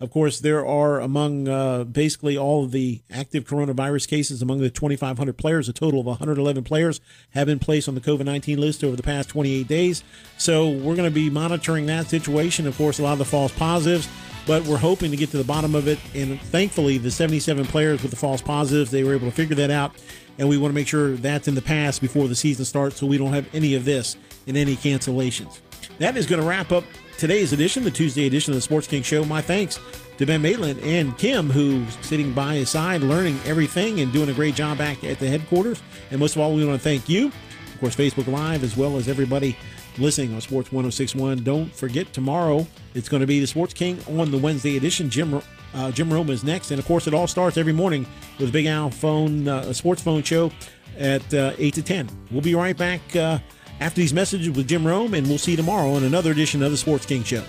of course, there are among uh, basically all of the active coronavirus cases among the 2,500 players, a total of 111 players have been placed on the COVID 19 list over the past 28 days. So we're going to be monitoring that situation. Of course, a lot of the false positives, but we're hoping to get to the bottom of it. And thankfully, the 77 players with the false positives, they were able to figure that out. And we want to make sure that's in the past before the season starts so we don't have any of this in any cancellations. That is going to wrap up today's edition, the Tuesday edition of the Sports King Show. My thanks to Ben Maitland and Kim, who's sitting by his side, learning everything and doing a great job back at the headquarters. And most of all, we want to thank you, of course, Facebook Live, as well as everybody listening on Sports 1061. Don't forget, tomorrow it's going to be the Sports King on the Wednesday edition. Jim uh, Jim Rome is next. And of course, it all starts every morning with Big Al phone, uh, sports phone show at uh, 8 to 10. We'll be right back uh, after these messages with Jim Rome, and we'll see you tomorrow on another edition of the Sports King Show.